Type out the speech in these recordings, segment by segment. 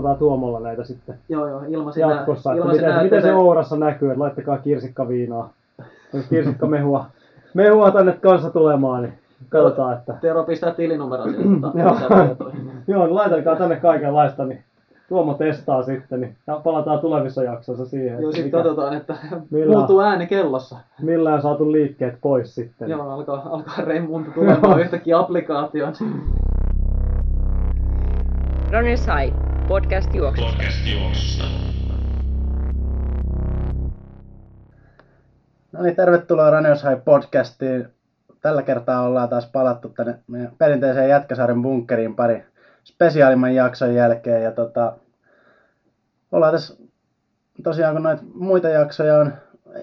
testotaan Tuomolla näitä sitten Joo, joo, nää- jatkossa, että ilmaisin miten, nää- miten se Ourassa näkyy, että laittakaa kirsikkaviinaa, kirsikkamehua mehua tänne kanssa tulemaan, niin katsotaan, että Tero pistää tilinumero sieltä Joo. niin laitakaa tänne kaikenlaista, niin Tuomo testaa sitten, niin ja palataan tulevissa jaksoissa siihen, Joo, sitten katsotaan, että Millä- muuttuu ääni kellossa. millä on saatu liikkeet pois sitten. Joo, alkaa, alkaa remunta tulemaan yhtäkkiä applikaatioon. Runners High, podcast juoksusta. Podcast juoksusta. No niin, tervetuloa Runners High podcastiin. Tällä kertaa ollaan taas palattu tänne meidän perinteiseen Jätkäsaaren bunkkeriin pari spesiaalimman jakson jälkeen. Ja tota, ollaan tässä tosiaan, kun noita muita jaksoja on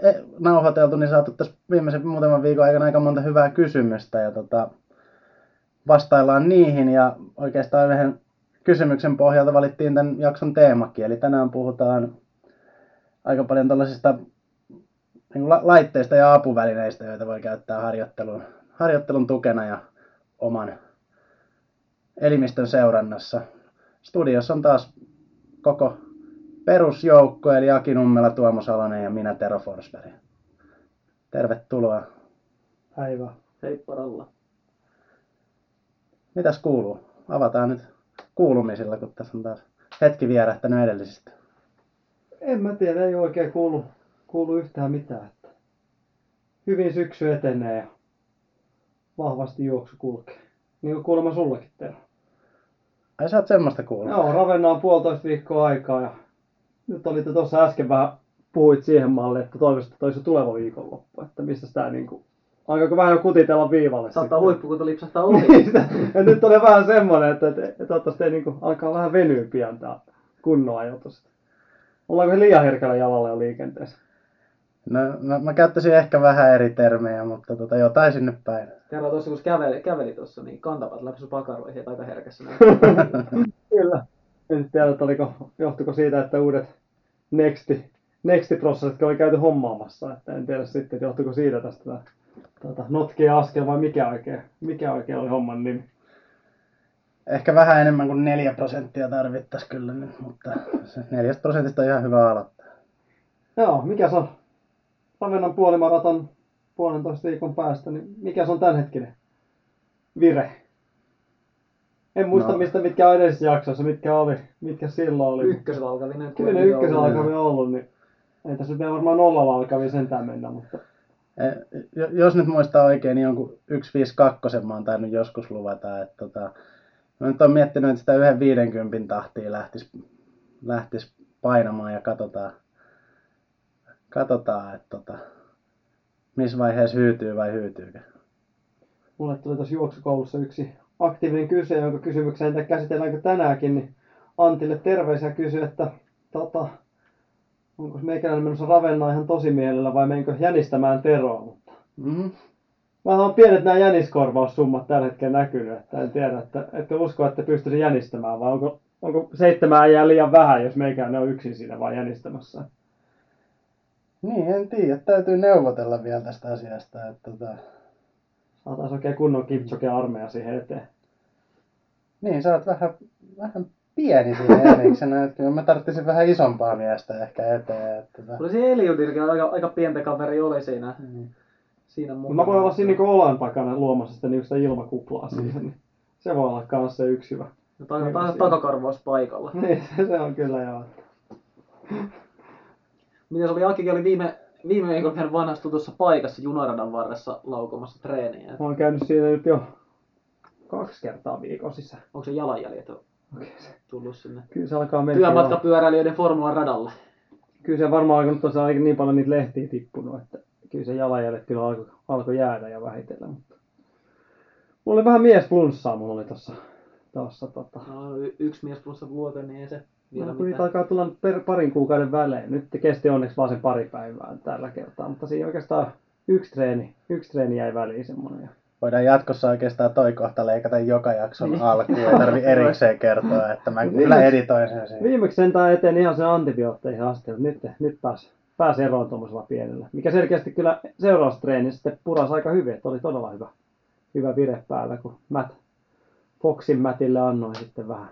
e- nauhoiteltu, niin saatu tässä viimeisen muutaman viikon aikana aika monta hyvää kysymystä. Ja tota, vastaillaan niihin ja oikeastaan yhden kysymyksen pohjalta valittiin tämän jakson teemakin. Eli tänään puhutaan aika paljon tällaisista niin kuin la- laitteista ja apuvälineistä, joita voi käyttää harjoittelun, harjoittelun tukena ja oman elimistön seurannassa. Studiossa on taas koko perusjoukko, eli Aki Nummela, Tuomo Salonen ja minä Tero Forsberg. Tervetuloa. Päivä. Heippa ralla. Mitäs kuuluu? Avataan nyt kuulumisilla, kun tässä on taas hetki vierähtänyt edellisistä. En mä tiedä, ei oikein kuulu, kuulu yhtään mitään. Että hyvin syksy etenee ja vahvasti juoksu kulkee. Niin kuin kuulemma sullakin, Tero. Ai sä oot semmoista kuullut? Joo, Ravenna on puolitoista viikkoa aikaa ja nyt olitte tuossa äsken vähän puhuit siihen malliin, että toivottavasti toi se tuleva viikonloppu, että mistä sitä niinku, alkoiko vähän jo kutitella viivalle Saattaa huippukunta lipsahtaa ohi. Niin, ja nyt oli vähän semmoinen, että, että, että toivottavasti ei niinku, alkaa vähän venyä pian tää kunnon ajoitus. Ollaanko he liian herkällä jalalla jo liikenteessä? No, mä, mä käyttäisin ehkä vähän eri termejä, mutta tota, jotain sinne päin. Tero tuossa kun käveli, käveli tuossa, niin kantavat läpi sun pakaroihin, että aika herkässä näin. Kyllä. En tiedä, että oliko, johtuiko siitä, että uudet Nexti, Nexti-prosessit oli käyty hommaamassa. Että en tiedä sitten, että johtuiko siitä tästä tää, tuota, notkea askel vai mikä oikein, mikä oikein oli homman nimi. Ehkä vähän enemmän kuin 4 prosenttia tarvittaisiin kyllä nyt, mutta se 4 prosentista on ihan hyvä aloittaa. Joo, mikä se on Ravennan puolimaraton puolentoista viikon päästä, niin mikä se on tämänhetkinen vire? En muista No. mistä, mitkä on edellisessä jaksossa, mitkä oli, mitkä silloin oli. Ykkösellä alkavinen. Kyllä ne ykkösellä alkavia ollut, niin ei tässä nyt varmaan nollalla alkavia sentään mennä, mutta Jos nyt muistaa oikein, niin jonkun 152 mä oon tainnut joskus luvata. Että tota, mä nyt oon miettinyt, että sitä yhden 50 tahtia lähtisi lähtis painamaan ja katsotaan, katsotaan että tota, missä vaiheessa hyytyy vai hyytyykö. mulle tuli tuossa juoksukoulussa yksi aktiivinen kysyjä, jonka kysymykseen käsitelläänkö tänäänkin, niin Antille terveisiä kysyi, että tota, onko meikäläinen menossa Ravennaan ihan tosi mielellä vai menkö jänistämään Teroa, mutta Mm-hmm. Vähän on pienet nämä jäniskorvaussummat tällä hetkellä näkynyt, että en tiedä, että ette usko, että pystyisi jänistämään, vai onko, onko seitsemää jää liian vähän, jos meikäläinen on yksin siinä vaan jänistämässä. Niin, en tiedä. Täytyy neuvotella vielä tästä asiasta. Että tota, Saataisiin oikein kunnon Kipchoge-armeija siihen eteen. niin, sä oot vähän, vähän pieni siinä jäniksenä. Että kyllä mä tarvitsin vähän isompaa miestä ehkä eteen. Että Oli se Eliudirkin aika, aika pientä kaveri oli siinä, niin. siinä Mutta mukana. mä voin olla siinä niin olan takana luomassa sitä, niin sitä ilmakuplaa siihen, niin se voi olla myös se yksi hyvä. Ja taka, taka, takakarvaus paikalla. Niin, se, se on kyllä joo. Miten se oli, Akikin oli viime, viime viikolla käynyt vanhassa tutussa paikassa junaradan varressa laukomassa treeniä. Mä oon käynyt siinä nyt jo kaksi kertaa viikon sisään. Onko se jalanjäljet tullut sinne kyllä se alkaa työmatkapyöräilijöiden formulan radalle? kyllä se varmaan alkanut tosiaan niin paljon niitä lehtiä tippunut, että kyllä se jalanjäljet kyllä alkoi alko jäädä ja vähitellen. Mutta... Mulla oli vähän mies flunssaa, mulla oli tossa, tossa tota. No, y- yksi mies plussa vuote, niin ei se vielä No, niitä alkaa tulla per, parin kuukauden välein. Nyt kesti onneksi vaan sen pari päivää tällä kertaa, mutta siinä oikeastaan yksi treeni, yksi treeni jäi väliin semmoinen. Voidaan jatkossa oikeastaan toi kohta leikata joka jakson alkuun. Ei tarvi erikseen kertoa, että mä kyllä Viimeksi- editoin sen siihen. Viimeksi sentään eteen ihan se antibiootteihin asti, mutta nyt, nyt taas pääsi eroon tuommoisella pienellä. Mikä selkeästi kyllä seuraavassa treenissä sitten purasi aika hyvin, että oli todella hyvä, hyvä vire päällä, kun Matt, Foxin Mattille annoin sitten vähän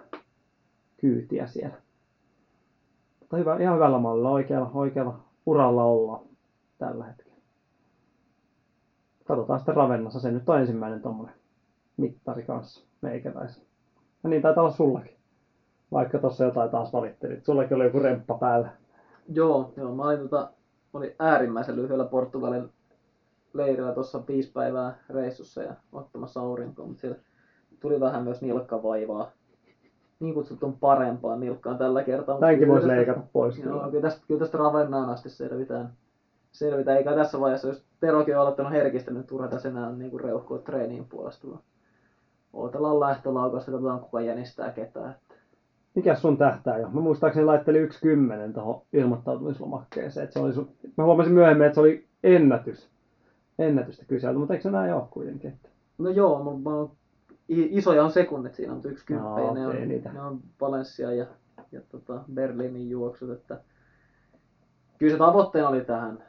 kyytiä siellä. mutta hyvä, ihan hyvällä mallilla, oikealla, oikealla uralla ollaan tällä hetkellä. Katsotaan sitten Ravennassa, se nyt on ensimmäinen tommonen mittari kanssa meikäläisen. Ja niin taitaa olla sullakin. Vaikka tuossa jotain taas valittelit. Sullakin oli joku remppa päällä. Joo, joo, mä olin, tota, oli äärimmäisen lyhyellä Portugalin leirillä tuossa viisi päivää reissussa ja ottamassa aurinkoa, mutta siellä tuli vähän myös nilkkavaivaa. Niin kutsuttuun parempaan nilkkaan tällä kertaa. Tämänkin voisi leikata pois. Joo, kyllä. kyllä tästä, kyllä tästä Ravennaan asti selvitään. selvitään. Eikä tässä vaiheessa, jos Terokin on aloittanut herkistänyt, turha tässä enää on niinku reuhkoa treeniin puolesta. vaan Odotellaan lähtölaukasta, katsotaan kuka jänistää ketään. Että Mikä sun tähtää jo? Mä muistaakseni laittelin 1.10 tuohon ilmoittautumislomakkeeseen. Että se oli sun... Mä huomasin myöhemmin, että se oli ennätys. Ennätystä kyselty, mutta eikö se näin ole kuitenkin? Että... No joo, mä, mä oon, isoja on sekunnit siinä, mutta yksi kymppi, Joo, ne, on, niitä. ne on Valencia ja, ja tota Berliinin juoksut, että kyllä se tavoitteena oli tähän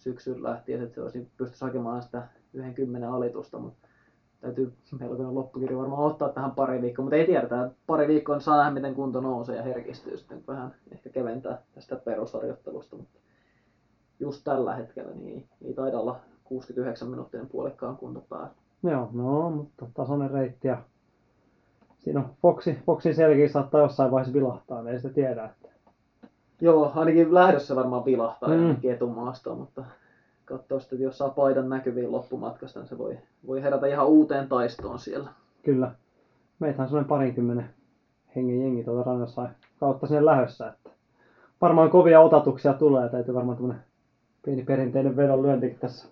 syksyyn lähtien, että se olisi pystyisi hakemaan sitä yhden kymmenen alitusta, mutta täytyy melkoinen loppukirja varmaan ottaa tähän pari viikkoa, mutta ei tiedetä, pari viikkoa niin saa nähdä, miten kunto nousee ja herkistyy sitten vähän ehkä keventää tästä perusharjoittelusta, mutta just tällä hetkellä niin ei, taida olla 69 minuuttinen puolikkaan kunto päällä. Joo, no, mutta tasainen reitti ja siinä on Foxi, Foxin selkeä saattaa jossain vaiheessa vilahtaa, ei sitä tiedä. Joo, ainakin lähdössä varmaan vilahtaa Mm. etumaastoon, mutta katsoo sitten, että jos saa paidan näkyviin loppumatkasta, niin se voi, voi herätä ihan uuteen taistoon siellä. Kyllä. Meitähän on sellainen parinkymmenen hengen jengi tuolta rannassa kautta sinne lähössä, että varmaan kovia otatuksia tulee täytyy varmaan tämmöinen pieni perinteinen vedonlyöntikin tässä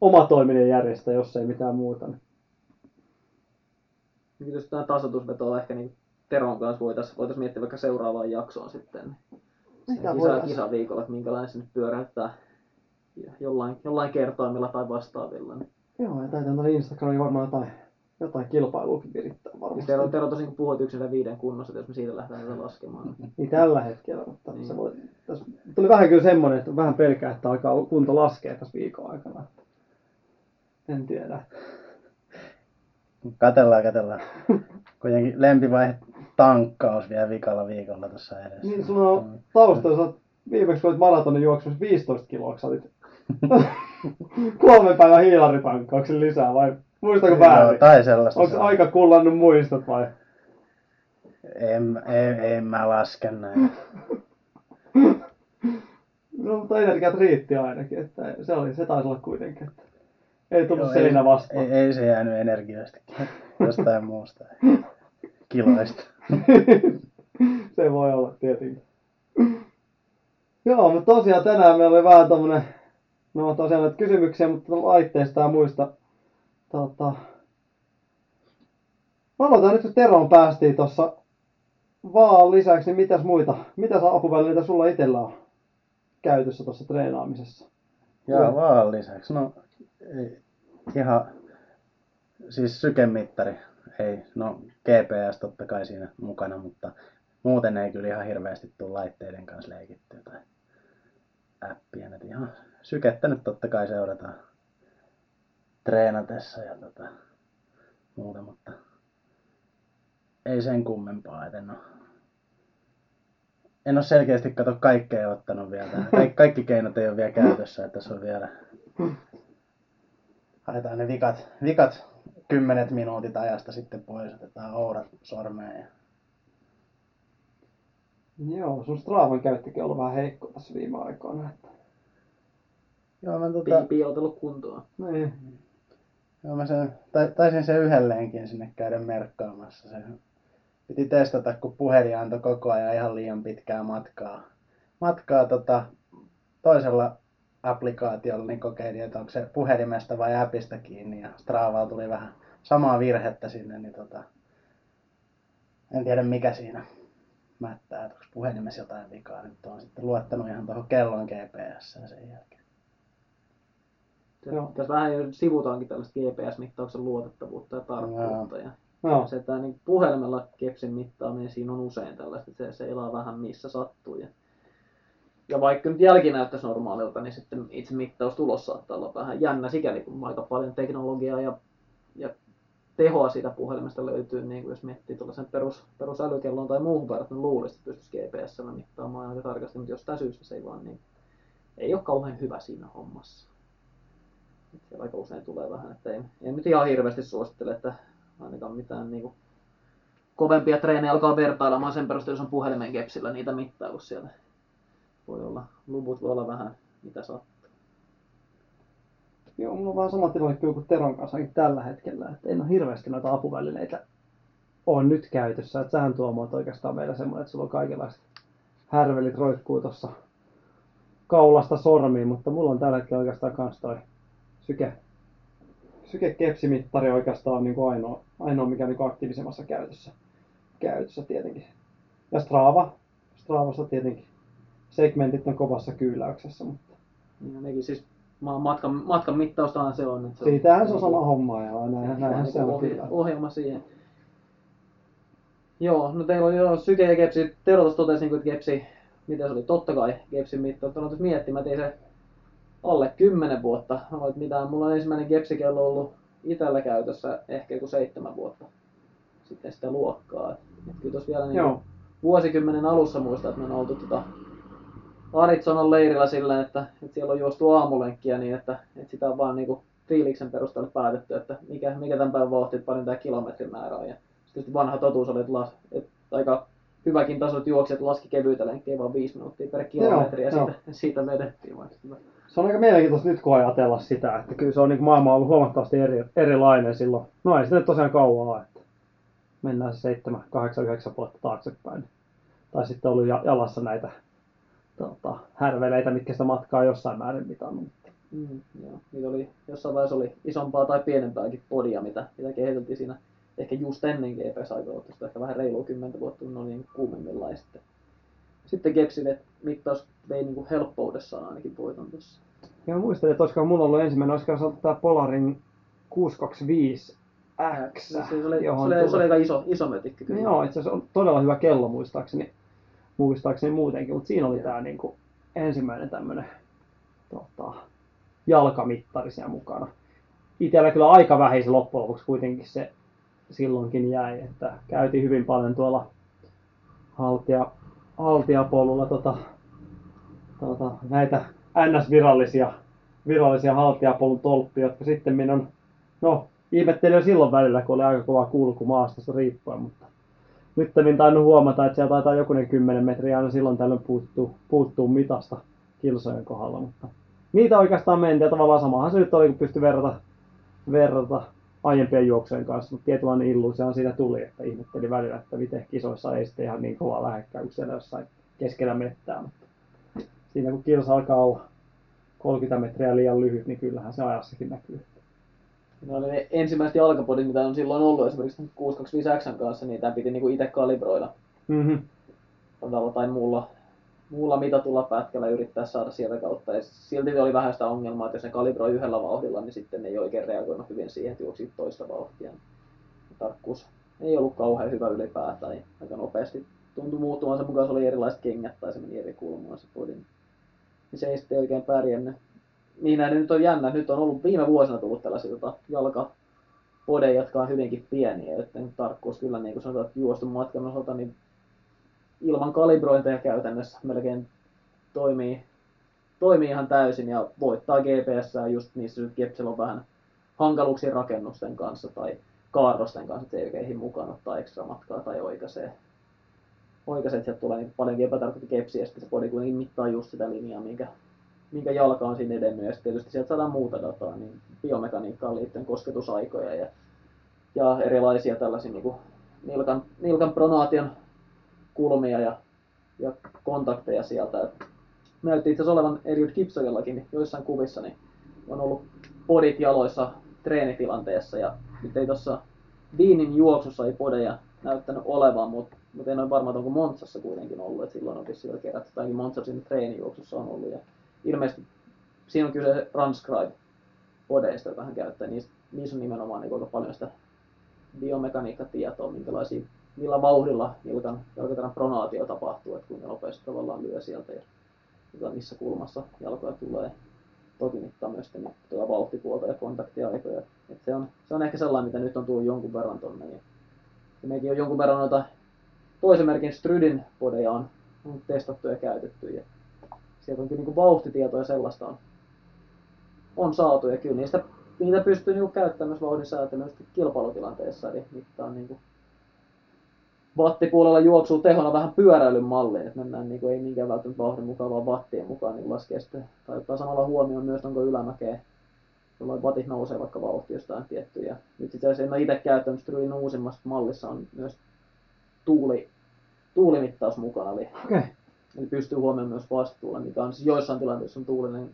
oma toiminen järjestää, jos ei mitään muuta. Niin. Jos tämä tasoitusveto on ehkä niin Teron kanssa voitaisiin voitais miettiä vaikka seuraavaan jaksoon sitten. Niin Sitä kisa, voidaan. kisaviikolla, että minkälainen se nyt pyöräyttää jollain, jollain kertoimilla tai vastaavilla. Niin. Joo, ja taitaa tuonne Instagramiin varmaan jotain, jotain kilpailuakin virittää varmasti. Tero, Tero tosin kun puhuit yksin viiden kunnossa, että jos me siitä lähdetään tätä laskemaan. niin Niin tällä hetkellä, mutta Niin. se voi, tässä tuli vähän kyllä semmoinen, että vähän pelkää, että alkaa kunto laskea tässä viikon aikana. En tiedä. Katellaan, katellaan. Kuitenkin lempivaihe tankkaus vielä vikalla viikolla tuossa edessä. Niin sulla on oot viimeksi kun olit maratonin juoksussa 15 kiloa, sä olit kolmen päivän hiilaritankkauksen lisää vai muistako Joo, väärin? tai sellaista. Onko aika kullannut muistot vai? En, en, en mä laske näin. No mutta energiat riitti ainakin, että se, oli, se taisi olla kuitenkin, että ei tullut Joo, seinä ei, vastaan. ei, ei, se jäänyt energioista. Jostain muusta. Kiloista. se voi olla tietenkin. Joo, mutta tosiaan tänään meillä oli vähän tommonen, no tosiaan näitä kysymyksiä, mutta laitteista ja muista. Tota, aloitetaan nyt, kun Teroon päästiin tuossa vaan lisäksi, niin mitäs muita, mitäs apuvälineitä sulla itsellä on käytössä tuossa treenaamisessa? Ja vaan lisäksi. No, ei, ihan, siis sykemittari. Ei, no GPS totta kai siinä mukana, mutta muuten ei kyllä ihan hirveästi tule laitteiden kanssa leikittyä tai appia. Et ihan sykettä nyt totta kai seurataan treenatessa ja tota, muuta, mutta ei sen kummempaa, et en ole, en ole selkeästi kato kaikkea ottanut vielä. Kaik, kaikki keinot ei ole vielä käytössä, että tässä on vielä haetaan ne vikat, vikat kymmenet minuutit ajasta sitten pois, otetaan ourat sormeen ja Joo, sun Straavan käyttökin on ollut vähän heikko tässä viime aikoina. Että... Joo, mä, tota, Pi- piilotellut kuntoon. Niin. joo, mä sen, tai, taisin sen yhdelleenkin sinne käydä merkkaamassa. Se piti testata, kun puhelin antoi koko ajan ihan liian pitkää matkaa. Matkaa tota, toisella applikaatiolla, niin kokeilin, että onko se puhelimesta vai appista kiinni. Ja Stravalla tuli vähän samaa virhettä sinne, niin tota, en tiedä mikä siinä mättää, että onko puhelimessa jotain vikaa. Nyt on sitten luottanut ihan tuohon kellon GPS sen jälkeen. Joo. Tässä vähän jo sivutaankin tällaista GPS-mittauksen luotettavuutta ja tarkkuutta. Ja Joo. se, että niin puhelimella kepsin mittaaminen, siinä on usein tällaista, että se seilaa vähän missä sattuu. Ja, ja vaikka nyt jälki näyttäisi normaalilta, niin sitten itse mittaustulos saattaa olla vähän jännä sikäli, kun aika paljon teknologiaa ja, ja tehoa siitä puhelimesta löytyy, niin kuin jos miettii tuollaisen perus, perusälykellon tai muuhun verrattuna, luulisi, että pystyisi GPS mittaamaan aika tarkasti, mutta jostain syystä se ei vaan niin, ei ole kauhean hyvä siinä hommassa. Et siellä aika usein tulee vähän, että ei, en nyt ihan hirveästi suosittele, että ainakaan mitään niin kuin, kovempia treenejä alkaa vertailemaan sen perusteella, jos on puhelimen kepsillä niitä mittaa, kun siellä voi olla, luvut voi olla vähän mitä sattuu. Joo, mulla on vähän sama tilanne kyllä kuin Teron kanssa tällä hetkellä, että en ole hirveästi noita apuvälineitä on nyt käytössä. Että sähän tuomaan oikeastaan meillä semmoinen, että sulla on kaikenlaiset härvelit roikkuu tuossa kaulasta sormiin, mutta mulla on tällä hetkellä oikeastaan kans toi syke, sykekepsimittari oikeastaan niin kuin ainoa, ainoa, mikä niin aktiivisemmassa käytössä, käytössä tietenkin. Ja Strava, Stravassa tietenkin segmentit on kovassa kyyläyksessä, mutta Ja nekin siis matkan, matkan mittaustahan se on. Että se Siitähän se on sama homma ja näinhän, näinhän niin se on ohje- kyllä. ohjelma siihen. Joo, no teillä on jo syke ja kepsi. Tero tuossa totesi, niin että kepsi, mitä se oli, totta kai kepsin mitta. Tuolla tuossa miettimään, että ei se alle 10 vuotta. Että mitään. Mulla on ensimmäinen kepsikello ollut itsellä käytössä ehkä joku seitsemän vuotta sitten sitä luokkaa. Et, et kyllä tuossa vielä niin Joo. vuosikymmenen alussa muistan, että me on oltu tota Arizonan leirillä sillä, että, että siellä on juostu aamulenkkiä niin, että, että sitä on vaan niinku fiiliksen perusteella päätetty, että mikä, mikä tämän päivän vauhti, että paljon tämä kilometrimäärä on. Ja sitten vanha totuus oli, että, las, että aika hyväkin tasot juoksijat laski kevyitä lenkkejä vaan viisi minuuttia per kilometri ja joo. siitä, siitä vedettiin vaan. Se on aika mielenkiintoista nyt kun ajatella sitä, että kyllä se on niin maailma ollut huomattavasti eri, erilainen silloin. No ei sitä nyt tosiaan kauan ole, että mennään se 7, 8, 9 vuotta taaksepäin. Tai sitten ollut ja- jalassa näitä tota, härveleitä, mitkä sitä matkaa jossain määrin mitannut. Mm, joo. Niitä oli, jossain vaiheessa oli isompaa tai pienempääkin podia, mitä, mitä kehiteltiin siinä ehkä just ennen GPS-aikaa, tuosta ehkä vähän reilu 10 vuotta, kun ne oli niin kuumimmillaan. Ja sitten, sitten Gepsin mittaus vei niin kuin helppoudessaan ainakin voiton tuossa. Ja mä muistelin, että olisiko mulla ollut ensimmäinen, olisiko se ollut tämä Polarin 625 X, Se, se, oli, se, oli, se oli aika iso, iso mötikki kyllä. Joo, itse asiassa on todella hyvä kello muistaakseni, muistaakseni muutenkin, mutta siinä oli tämä niinku ensimmäinen tämmöinen tota, jalkamittari siellä mukana. Itellä kyllä aika vähin se loppujen lopuksi kuitenkin se silloinkin jäi, että käytiin hyvin paljon tuolla haltia, haltiapolulla tota, tota, näitä NS-virallisia virallisia haltiapolun tolppia, jotka sitten minun, no ihmettelin jo silloin välillä, kun oli aika kova kulku maastosta riippuen, mutta nyt en tainnut huomata, että siellä taitaa jokunen 10 metriä aina silloin tällöin puuttuu, puuttuu mitasta kilsojen kohdalla, mutta niitä oikeastaan mentiin ja tavallaan samahan se nyt oli, kun pystyi verrata, verrata aiempien juoksujen kanssa, mutta tietynlainen illuusiohan siitä tuli, että ihmetteli välillä, että miten kisoissa ei sitten ihan niin kovaa lähekkää siellä jossain keskellä mettää, mutta siinä kun kilsa alkaa olla 30 metriä liian lyhyt, niin kyllähän se ajassakin näkyy. Oli ne ensimmäiset jalkapodit, mitä on silloin ollut esimerkiksi 625X kanssa, niin tämä piti niinku itse kalibroida Mm-hmm. todella tai muulla, muulla mitatulla pätkällä yrittää saada sieltä kautta. Ja silti oli vähän sitä ongelmaa, että jos ne kalibroi yhdellä vauhdilla, niin sitten ne ei oikein reagoinut hyvin siihen, että juoksi toista vauhtia. Tarkkuus ei ollut kauhean hyvä ylipäätään. ja Aika nopeasti tuntui muuttumaan se mukaan, se oli erilaiset kengät tai se meni eri kulmaan se podi. Niin se ei sitten oikein pärjännyt. Niin näin nyt on jännä. Nyt on ollut viime vuosina tullut tällaisia tota, jalkapodeja, jotka on hyvinkin pieniä, joten tarkkuus kyllä niin kuin sanotaan, että juostun matkan osalta, niin ilman kalibrointeja käytännössä melkein toimii, toimii ihan täysin ja voittaa GPS just niissä nyt Gepsillä on vähän hankaluuksia rakennusten kanssa tai kaarrosten kanssa, että ei oikein mukaan ottaa ekstra matkaa tai oikaisee. Oikaisee, että sieltä tulee niin paljonkin epätarkoitti kepsiä ja sitten se body kuitenkin mittaa just sitä linjaa, minkä, minkä jalka on siinä edennyt ja tietysti sieltä saadaan muuta dataa, niin biomekaniikkaan liittyen kosketusaikoja ja, ja erilaisia tällaisia niin kuin nilkan, nilkan pronaation kulmia ja, ja kontakteja sieltä. Et näytti itse asiassa olevan Eliud Kipsogellakin joissain kuvissa, niin on ollut podit jaloissa treenitilanteessa ja nyt ei tuossa Viinin juoksussa ei podeja näyttänyt olevan, mutta mut en ole varma, onko Montsassa kuitenkin ollut, että silloin on vielä kerätty, tai Montsassa siinä treenijuoksussa on ollut ja ilmeisesti siinä on kyse Transcribe podeista, joita hän käyttää, niissä, niissä on nimenomaan niin aika paljon sitä biomekaniikkatietoa, minkälaisia, millä vauhdilla nilkan jalkaterän pronaatio tapahtuu, että kuinka nopeasti tavallaan lyö sieltä ja tota, missä kulmassa jalkoja tulee. Toki mittaa myös sitten tuota vauhtipuolta ja kontaktiaikoja. Et se, on, se on ehkä sellainen, mitä nyt on tullut jonkun verran tonne. Ja, mekin on jonkun verran noita toisen merkin Strydin podeja on, on testattu ja käytetty. Ja sieltä onkin niin vauhtitietoja sellaista on, on saatu ja kyllä niistä, niitä pystyy niin käyttämään myös vauhdin säätelyyn kilpailutilanteessa, eli mittaa niin vattipuolella juoksuu tehona vähän pyöräilyn malliin, että mennään niin kuin, ei minkään välttämättä vauhdin mukaan, vaan wattien mukaan, niin laskee sitten, tai ottaa samalla huomioon myös, onko ylämäkeä, jolloin watit nousee vaikka vauhti jostain tiettyä. nyt itse asiassa en ole itse käyttänyt, uusimmassa mallissa on myös tuuli, tuulimittaus mukana, eli, Okay. Eli pystyy huomioimaan myös vastatuulen, mikä on siis joissain tilanteissa on tuulinen,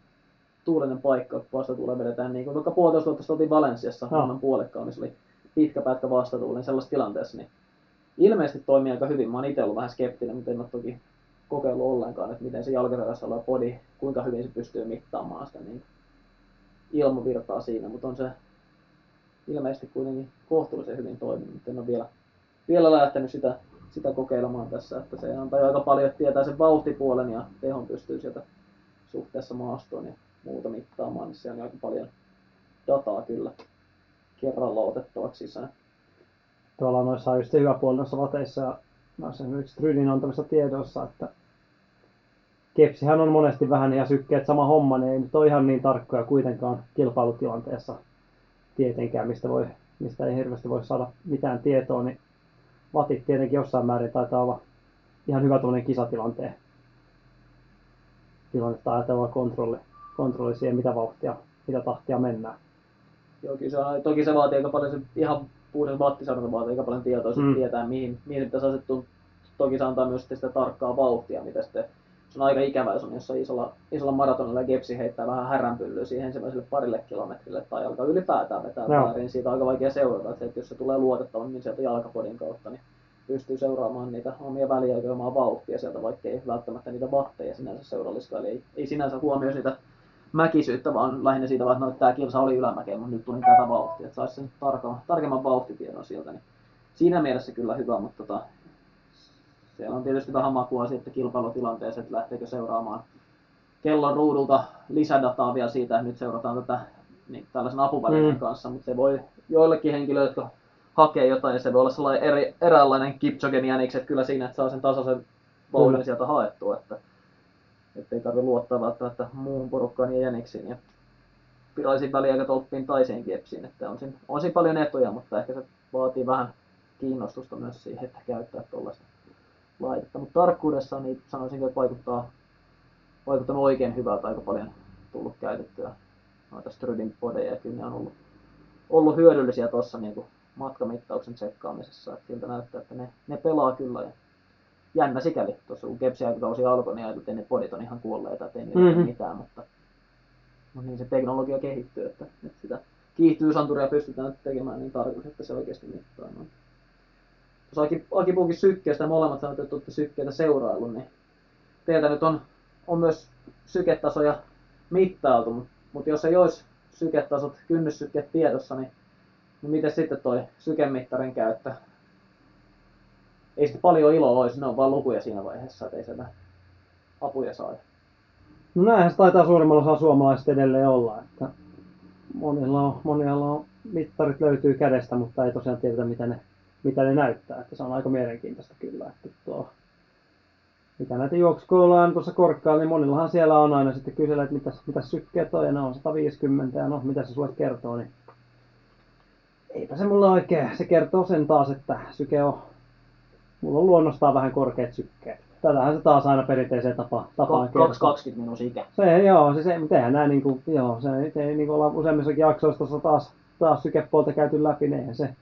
tuulinen paikka, vastatuule vedetään niin kuin vaikka puolitoista vuotta oltiin Valensiassa, No. no. puolekkaan, missä oli pitkä pätkä vastatuuli, niin sellaisessa tilanteessa, niin ilmeisesti toimii aika hyvin. Mä oon itse ollut vähän skeptinen, mutta en ole toki kokeillut ollenkaan, että miten se jalkaterässä oleva body, kuinka hyvin se pystyy mittaamaan sitä niin ilmavirtaa siinä, mutta on se ilmeisesti kuitenkin kohtuullisen hyvin toiminut, mutta en ole vielä, vielä lähtenyt sitä, sitä kokeilemaan tässä, että se antaa aika paljon, että tietää sen vauhtipuolen ja tehon pystyy sieltä suhteessa maastoon ja muuta mittaamaan, niin se on aika paljon dataa kyllä kerralla otettavaksi sisään. Tuolla noissa on just hyvä puoli noissa vateissa ja noissa esimerkiksi Trydin antamissa tiedoissa, että Kepsihän on monesti vähän ja sykkeet sama homma, ne ei nyt ole ihan niin tarkkoja kuitenkaan kilpailutilanteessa tietenkään, mistä, voi, mistä ei hirveästi voi saada mitään tietoa, niin vatit tietenkin jossain määrin taitaa olla ihan hyvä tuollainen kisatilanteen tilannetta ajatella kontrolli, kontrolli siihen, mitä vauhtia, mitä tahtia mennään. Joo, kyllä se on, toki se vaatii aika paljon, se ihan puhdas vattisarjata vaatii aika paljon tietoa, mm. Tietää mihin, mihin pitäisi asettua. Toki se antaa myös sitä tarkkaa vauhtia, mitä sitten, se on aika ikävä, jos on jossain isolla, isolla maratonilla ja Gepsi heittää vähän häränpyllyä siihen ensimmäiselle parille kilometrille tai alkaa ylipäätään vetää Joo. väärin, siitä on aika vaikea seurata, että, että jos se tulee luotettavammin sieltä jalkapodin kautta, niin pystyy seuraamaan niitä omia väliaikoja omaa vauhtia sieltä, vaikka ei välttämättä niitä vatteja sinänsä seurallisikaan. Eli ei, ei sinänsä huomioi sitä mäkisyyttä, vaan lähinnä siitä vaan, että no, tämä kilsa oli ylämäkeä, mutta nyt tuli tätä vauhtia, että saisi sen tarkemman, tarkemman vauhtitiedon sieltä. Niin siinä mielessä kyllä hyvä, mutta tota, siellä on tietysti vähän makua sitten kilpailutilanteessa, että lähteekö seuraamaan kellon ruudulta lisädataa vielä siitä, että nyt seurataan tätä niin, tällaisen apuvälineen Mm. kanssa, mutta se voi joillekin henkilöille, jotka hakee jotain, ja se voi olla sellainen eri, eräänlainen Kipchogen jänikset kyllä siinä, että saa sen tasaisen vauhdin Kyllä. sieltä haettua, että ei tarvitse luottaa välttämättä muuhun porukkaan ja jäniksiin ja virallisiin väliaikatolppiin tai siihen kepsiin, että on siinä, on siinä paljon etuja, mutta ehkä se vaatii vähän kiinnostusta myös siihen, että käyttää tuollaista laitetta. Mutta tarkkuudessa niin sanoisin, että vaikuttaa, vaikuttanut oikein hyvältä, aika paljon tullut käytettyä noita Strydin podeja, ja kyllä ne on ollut, ollut hyödyllisiä tuossa niin matkamittauksen tsekkaamisessa, että siltä näyttää, että ne, ne pelaa kyllä ja jännä sikäli. Tuossa kun Kepsi-aikakausi alkoi, niin ajateltiin, että ne podit on ihan kuolleita, että ei niillä Mhm. mm mitään, mutta, mutta niin se teknologia kehittyy, että, että sitä kiihtyysanturia pystytään tekemään niin tarkoitus, että se oikeasti mittaa. Noin. Tuossa Aki, Aki puhukin sykkeestä, molemmat sanoivat, että olette sykkeitä seuraillut, niin teiltä nyt on, on myös syketasoja mittailtu, mutta, jos ei olisi syketasot, kynnyssykkeet tiedossa, niin, niin miten sitten toi sykemittarin käyttö? Ei sitten paljon iloa olisi, ne on vaan lukuja siinä vaiheessa, että ei sieltä apuja saa. No näinhän se taitaa suurimmalla osalla suomalaiset edelleen olla, että monilla on, monilla on mittarit löytyy kädestä, mutta ei tosiaan tiedetä mitä ne, mitä ne näyttää, että se on aika mielenkiintoista kyllä, että tuo, mitä näitä juoksukouluja on tuossa korkkaalla, niin monillahan siellä on aina sitten kysellä, että mitäs, mitäs sykkeet on, ja ne on 150, ja no, mitä se sulle kertoo, niin eipä se mulle oikein, se kertoo sen taas, että syke on, mulla on luonnostaan vähän korkeat sykkeet. Tätähän se taas aina perinteiseen tapa, tapaan kertoo. 220 minun ikä. Se, joo, se, se mutta eihän näin niinku, joo, se ei, ei niinku olla useammissakin jaksoissa tuossa taas, taas sykepuolta käyty läpi, niin eihän se,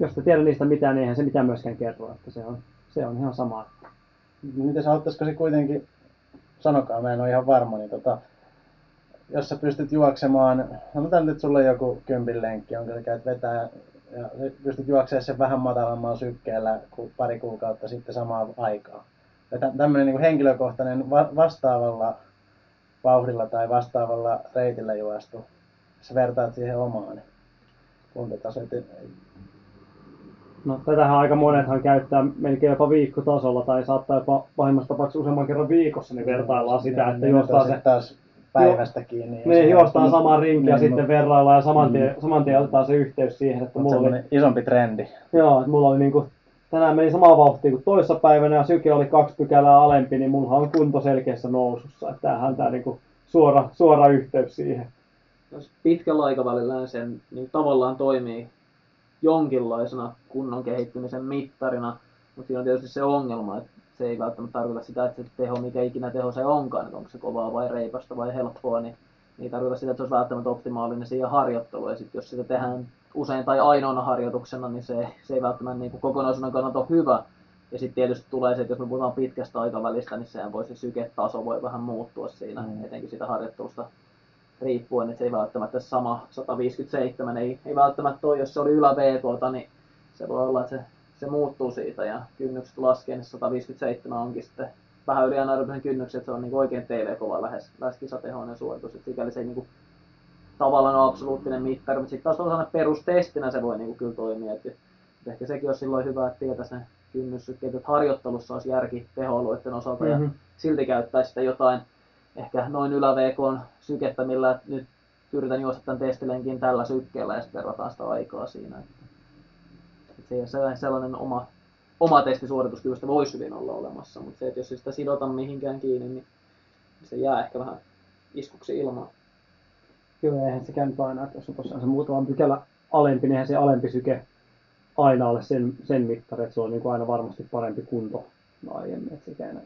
jos te tiedä niistä mitään, niin eihän se mitään myöskään kerro, että se on, se on ihan sama. Miten sä auttaisiko se kuitenkin, sanokaa, mä en ole ihan varma, niin tota, jos sä pystyt juoksemaan, sanotaan nyt, on joku kympin lenkki, jonka sä käyt vetää, ja pystyt juoksemaan sen vähän matalammalla sykkeellä kuin pari kuukautta sitten samaan aikaan. Ja tä- tämmöinen niin henkilökohtainen va- vastaavalla vauhdilla tai vastaavalla reitillä juostu, jos sä vertaat siihen omaan kuntatasoon, että No tätähän aika monethan käyttää melkein jopa viikkotasolla tai saattaa jopa pahimmassa tapauksessa useamman kerran viikossa, niin vertaillaan sitä, että ne juostaan se taas päivästä kiinni. ja Niin, juostaan samaan rinkiin ja Niin, sitten mut- verraillaan ja saman tien, saman tien otetaan se yhteys siihen, että mulla oli, isompi trendi. joo, että mulla oli niinku, tänään meni samaa vauhtia kuin toissa päivänä ja syke oli kaksi pykälää alempi, niin mulla on kunto selkeässä nousussa. Että tämähän tää niinku suora, suora yhteys siihen. jos pitkällä aikavälillä sen niin tavallaan toimii jonkinlaisena kunnon kehittymisen mittarina, mutta siinä on tietysti se ongelma, että se ei välttämättä tarkoita sitä, että se teho, mikä ikinä teho se onkaan, että onko se kovaa vai reipasta vai helppoa, niin ei tarkoita sitä, että se olisi välttämättä optimaalinen siihen harjoitteluun. Ja sitten jos sitä tehdään usein tai ainoana harjoituksena, niin se, se ei välttämättä niin kuin kokonaisuuden kannalta ole hyvä. Ja sitten tietysti tulee se, että jos me puhutaan pitkästä aikavälistä, niin sehän voi se syketaso voi vähän muuttua siinä, Mm. etenkin sitä harjoittelusta riippuen, että se ei välttämättä sama 157 ei, ei välttämättä ole, jos se oli ylä VK, niin se voi olla, että se, se muuttuu siitä ja kynnykset laskee, niin 157 onkin sitten vähän yli anaerobisen kynnyksen, että se on niin oikein TV-kova lähes, lähes kisatehoinen suoritus, että sikäli se ei niin tavallaan ole absoluuttinen mittari, mutta sitten taas toisaalta perustestinä se voi niin kyllä toimia, että että ehkä sekin olisi silloin hyvä, että tietäisi ne kynnyssykkeet, että harjoittelussa olisi järki tehoalueiden osalta ja Mhm. silti käyttäisi sitä jotain ehkä noin ylä VKn sykettä, millä nyt yritän juosta tämän testilenkin tällä sykkeellä ja sitten verrataan sitä aikaa siinä. Että se, se sellainen oma, oma testisuorituskyvystä voisi hyvin olla olemassa, mutta se, että jos ei sitä sidota mihinkään kiinni, niin se jää ehkä vähän iskuksi ilmaan. Joo, eihän se käynyt aina, että jos on tosiaan se muutama pykälä alempi, niin eihän se alempi syke aina ole sen, sen mittari, että se on niin kuin aina varmasti parempi kunto aiemmin, että sekään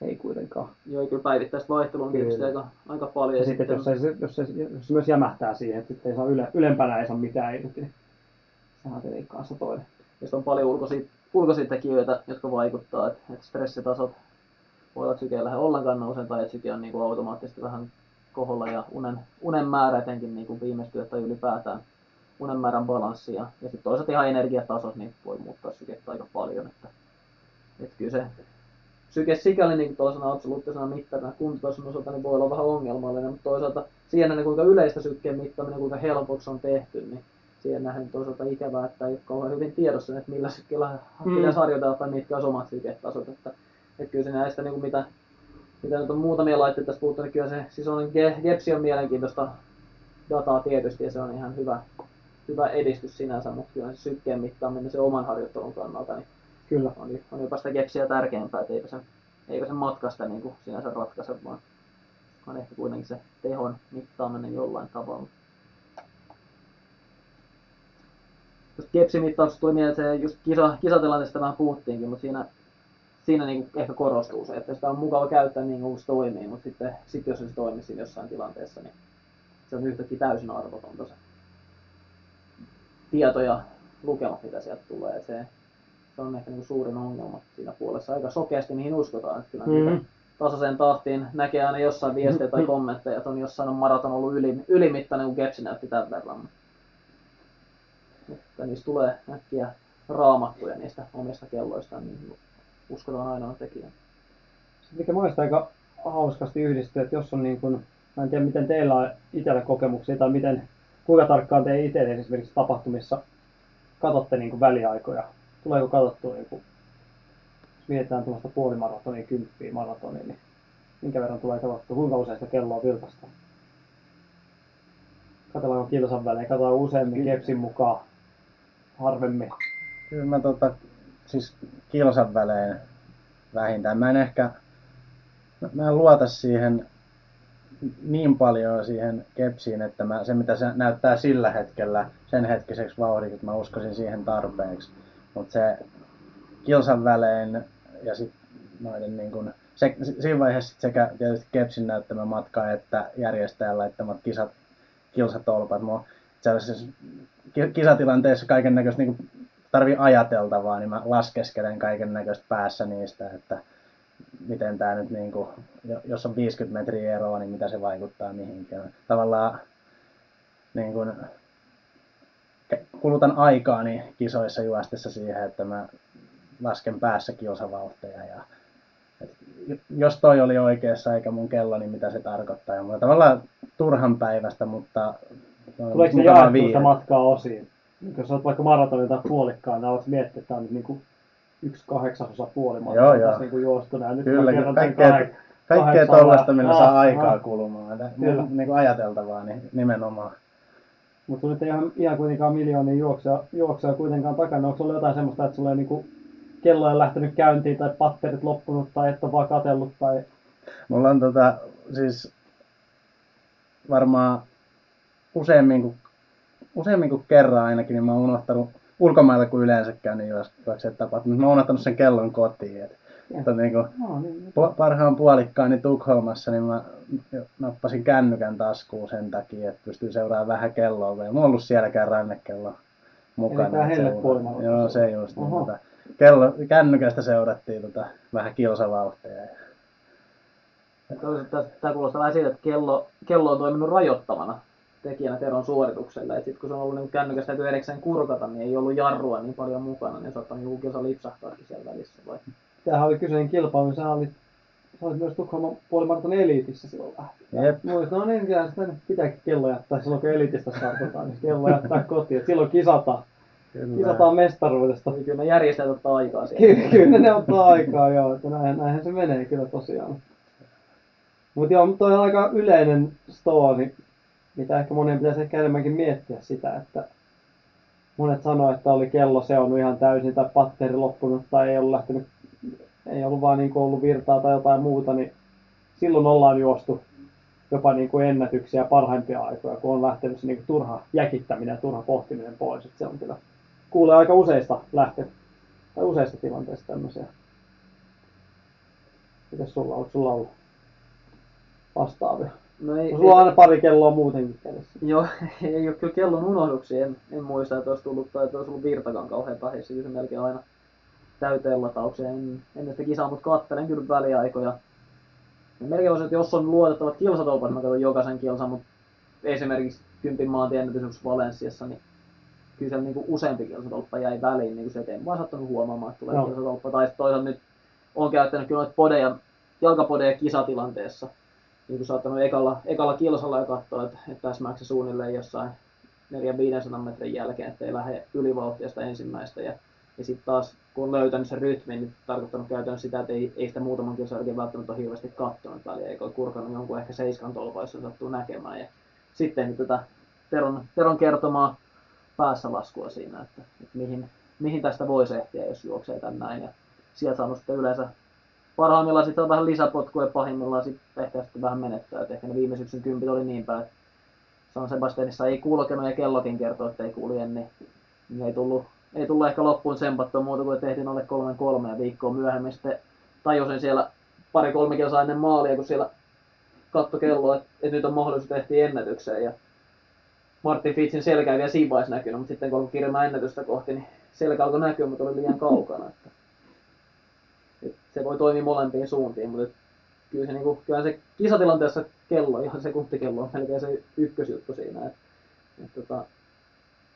ei kuitenkaan. Joo, kyllä päivittäistä vaihtelua on tietysti aika, aika paljon. Ja sitten, että jos, se, jos, se, jos se myös jämähtää siihen, että sitten ei saa yle, ylempänä ei saa mitään irti, niin sehän on tietenkin kanssa toinen. Ja sitten on paljon ulkoisia, ulkoisia tekijöitä, jotka vaikuttaa, että, että stressitasot voi olla, syke lähde ollenkaan nouseen tai että syke on niin kuin automaattisesti vähän koholla ja unen, unen määrä etenkin niin kuin viimeistyöt tai ylipäätään unen määrän balanssi ja, ja sitten toisaalta ihan energiatasot niin voi muuttaa sykettä aika paljon, että, että kyllä se syke sikäli niin tuollaisena absoluuttisena mittarina kuntotason osalta niin voi olla vähän ongelmallinen, mutta toisaalta siihen nähden kuinka yleistä sykkeen mittaaminen, kuinka helpoksi on tehty, niin siihen nähden toisaalta ikävää, että ei ole kauhean hyvin tiedossa, että millä sykkeellä Mm. pitäisi harjoitella tai mitkä olisi omat syketasot. Että, että kyllä se näistä, niin kuin mitä, mitä nyt on muutamia laitteita tässä puhuttu, niin kyllä se siis on Ge- Gepsi on mielenkiintoista dataa tietysti ja se on ihan hyvä, hyvä edistys sinänsä, mutta kyllä se sykkeen mittaaminen se oman harjoittelun kannalta niin Kyllä. on, on jopa sitä Gepsiä tärkeämpää, että eipä se, eipä se matkasta niin kuin sinänsä ratkaise, vaan on ehkä kuitenkin se tehon mittaaminen jollain tavalla. Tuosta Gepsi-mittauksesta tuli mieleen, että se just kisa, kisatilanteesta vähän puhuttiinkin, mutta siinä, siinä niin ehkä korostuu se, että sitä on mukava käyttää niin kuin se toimii, mutta sitten sit jos se toimii siinä jossain tilanteessa, niin se on yhtäkkiä täysin arvotonta se tieto ja lukemat, mitä sieltä tulee. Se, se on ehkä niin suurin ongelma siinä puolessa. Aika sokeasti mihin uskotaan. Että kyllä Mhm. niitä tasaiseen tahtiin näkee aina jossain viestejä tai kommentteja, että on jossain on maraton ollut yli, ylimittainen, kun Gepsi näytti tämän verran. Mutta niistä tulee äkkiä raamattuja niistä omista kelloistaan, niin uskotaan ainoa tekijä. Sitten mikä mielestäni aika hauskasti yhdistyy, että jos on niin kuin, mä en tiedä miten teillä on itsellä kokemuksia tai miten, kuinka tarkkaan te itse esimerkiksi tapahtumissa katsotte niin kuin väliaikoja. Tuleeko katsottua, niin kuin, jos mietitään tuollaista puolimaratonia, kymppiä maratonia, niin minkä verran tulee katsottua, kuinka usein sitä kelloa vilkasta? Katsotaanko kilsan välein, katsotaan useammin kepsin mukaan, harvemmin. Kyllä mä tota, siis kilsan välein vähintään. Mä en ehkä, mä- mä en luota siihen niin paljon siihen kepsiin, että mä, se mitä se näyttää sillä hetkellä, sen hetkiseksi vauhdiksi, että mä uskoisin siihen tarpeeksi. Mutta se kilsan välein ja sitten noiden niin kun, se, siinä vaiheessa sekä tietysti kepsin näyttämä matka että järjestäjän laittamat kisat, kilsatolpat. Mua sellaisessa ki- kisatilanteessa kaiken näköistä niin tarvii ajateltavaa, niin mä laskeskelen kaiken näköistä päässä niistä, että miten tämä nyt, niin kuin, jos on 50 metriä eroa, niin mitä se vaikuttaa mihinkään. Tavallaan niin kuin, kulutan aikaani kisoissa juostessa siihen, että mä lasken päässä kilsavauhteja ja jos toi oli oikeassa eikä mun kello, niin mitä se tarkoittaa. Ja mulla tavallaan turhan päivästä, mutta Tuleeko jaettua viihde. sitä matkaa osiin? Jos olet vaikka maratonilla tai puolikkaan, niin olet miettiä, että tämä on nyt niin kuin yksi kahdeksasosa puolimatka Joo, joo. tässä niin kuin juostu näin. Nyt Kyllä, kaikkea- Kaikkea tollasta, millä saa aikaa kulumaan. Niin kuin ajateltavaa niin nimenomaan. Mutta sulla ei ihan, ihan kuitenkaan miljoonia juoksua, juoksua kuitenkaan takana. Onko sulla jotain semmoista, että sulla ei niinku kello ei lähtenyt käyntiin tai patterit loppunut tai et ole vaan katsellut tai... Mulla on tota, siis varmaan useammin kuin, useammin kuin kerran ainakin, niin mä oon unohtanut ulkomailla kuin yleensäkään niin juokseet tapahtunut. Mutta mä oon unohtanut sen kellon kotiin. Et, että niin kuin, No, niin, pu- parhaan puolikkaani Tukholmassa, niin mä nappasin kännykän taskuun sen takia, että pystyy seuraamaan vähän kelloa. Ei mulla ollut sielläkään rannekello mukana. Eli seura- Joo, se just. Niin, tota, kello, kännykästä seurattiin tota, vähän kilsavauhteja. ja- Tämä kuulostaa vähän siitä, että kello, kello on toiminut rajoittavana tekijänä Teron suoritukselle. Et sit kun se on ollut niin kännykästä täytyy erikseen kurkata, niin ei ollut jarrua niin paljon mukana, niin saattaa joku kilsa lipsahtaakin siellä välissä. Vai? Tämähän oli kyseinen kilpailu, sä olit, sä olit myös Tukholman puolimarton eliitissä silloin lähtien. Jep. Muista, no niin, kyllä sitä nyt pitääkin kello jättää silloin kun eliitistä startataan, niin kello jättää kotiin. Et silloin kisataan, kisataan mestaruudesta. Eli kyllä ne järjestäjät ottaa aikaa siihen. Ky- kyllä ne ottaa aikaa joo, että näin, näinhän se menee kyllä tosiaan. Mutta joo, toi on aika yleinen story, mitä ehkä monen pitäisi ehkä enemmänkin miettiä sitä, että monet sanoo, että oli kello seonnut ihan täysin tai patteri loppunut tai ei ollut lähtenyt, ei ollut vaan niin ollut virtaa tai jotain muuta, niin silloin ollaan juostu jopa niin kuin ennätyksiä parhaimpia aikoja, kun on lähtenyt se niin kuin turha jäkittäminen ja turha pohtiminen pois. Et se on kyllä, kuulee aika useista lähtö, tai useista tilanteista tämmöisiä. Mitäs sulla on? Sulla ollut vastaavia? No ei, sulla on aina pari kelloa muutenkin kädessä. Joo, ei ole kyllä kellon unohduksia. En, en muista, että olisi tullut, tai että olisi ollut virtakaan kauhean tahissa. Kyllä se melkein aina täyteen lataukseen. En, ennen sitä kisaa, mutta kattelen kyllä väliaikoja. Ja melkein voisi, että jos on luotettavat kilsatolpat, mä katson jokaisen kilsan, mutta esimerkiksi kympin maantien ennätys Valensiassa, niin kyllä siellä niinku useampi kilsatolppa jäi väliin, niin kuin se, et en vaan sattunut huomaamaan, että tulee Joo. kilsatolppa. Tai toisaalta nyt on käyttänyt kyllä noita podeja, jalkapodeja kisatilanteessa niin kuin saattanut ekalla, ekalla kilsalla jo katsoa, että, että täsmääkö se suunnilleen jossain 400-500 metrin jälkeen, ettei lähde ylivauhtia sitä ensimmäistä. Ja, ja sitten taas, kun on löytänyt sen rytmin, niin tarkoittanut käytännössä sitä, että ei, ei sitä muutaman kilsan jälkeen välttämättä ole hirveästi katsonut väliä, eikä ole kurkannut jonkun ehkä seiskan tolpa, jos sattuu näkemään. Ja sitten niin tätä Teron, Teron kertomaa päässä laskua siinä, että, että mihin, mihin tästä voisi ehtiä, jos juoksee tän näin. Ja sieltä saanut sitten yleensä parhaimmillaan sitten on vähän lisäpotkua ja pahimmillaan sitten ehkä sitten vähän menettää. Et ehkä ne viime syksyn kympit oli niin päin, että San Sebastianissa ei kulkenut ja kellokin kertoo, että ei kulje, niin, niin ei, tullut, ei tullut ehkä loppuun sempattua muuta kuin tehtiin alle kolmen kolme ja viikkoa myöhemmin sitten tajusin siellä pari kolme kilsaa ennen maalia, kun siellä katto kelloa, että, että nyt on mahdollisuus tehtiin ennätykseen ja Martin Fitzin selkä ei vielä siinä vaiheessa näkynyt, mutta sitten kun alkoi kirjaamaan ennätystä kohti, niin selkä alkoi näkyä, mutta oli liian kaukana. Että et se voi toimia molempiin suuntiin, mutta kyllä se, niinku, kyllä se kisatilanteessa kello, ihan sekuntikello on melkein se ykkösjuttu siinä. Et, et tota,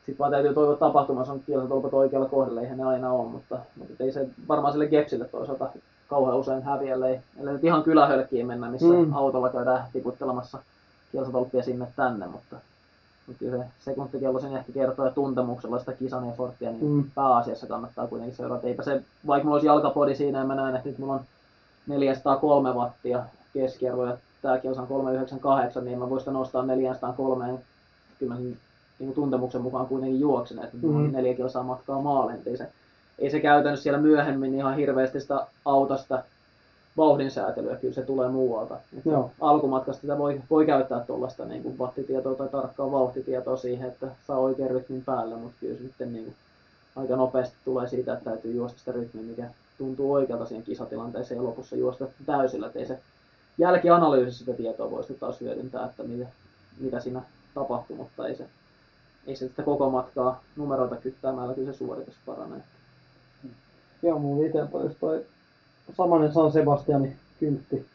sitten vaan täytyy toivoa tapahtumassa on kilsatolpat oikealla kohdalla, eihän ne aina ole, mutta, mutta ei se varmaan sille Gepsille toisaalta kauhean usein häviä, ellei, ellei nyt ihan kylähölkkiin mennä, missä Mm. autolla käydään tiputtelemassa kilsatolppia sinne tänne, mutta, mutta kyllä se sekuntikello sen ehkä kertoo ja tuntemuksella sitä kisan efforttia, niin Mm. pääasiassa kannattaa kuitenkin seurata. Eipä se, vaikka mulla olisi jalkapodi siinä ja mä näen, että nyt mulla on 403 wattia keskiarvo ja tää kilsa on 398, niin mä voisin sitä nostaa 403 kyllä mä sen niin tuntemuksen mukaan kuitenkin juoksen, että mm. Neljä kilsaa matkaa maalle, ei se, ei se käytännössä siellä myöhemmin ihan hirveästi sitä autosta vauhdin säätelyä, kyllä se tulee muualta. Joo. Alkumatkasta sitä voi, voi käyttää tuollaista niin kuin wattitietoa tai tarkkaa vauhtitietoa siihen, että saa oikean rytmin päälle, mutta kyllä se sitten niin kuin, aika nopeasti tulee siitä, että täytyy juosta sitä rytmiä, mikä tuntuu oikealta siihen kisatilanteeseen ja lopussa juosta täysillä, että ei se jälkianalyysissä sitä tietoa voi sitten taas hyödyntää, että mitä, mitä siinä tapahtui, mutta ei se, ei se sitä koko matkaa numeroita kyttäämällä kyllä se suoritus paranee. Joo, mulla itsellä just toi samanen San Sebastiani kyltti.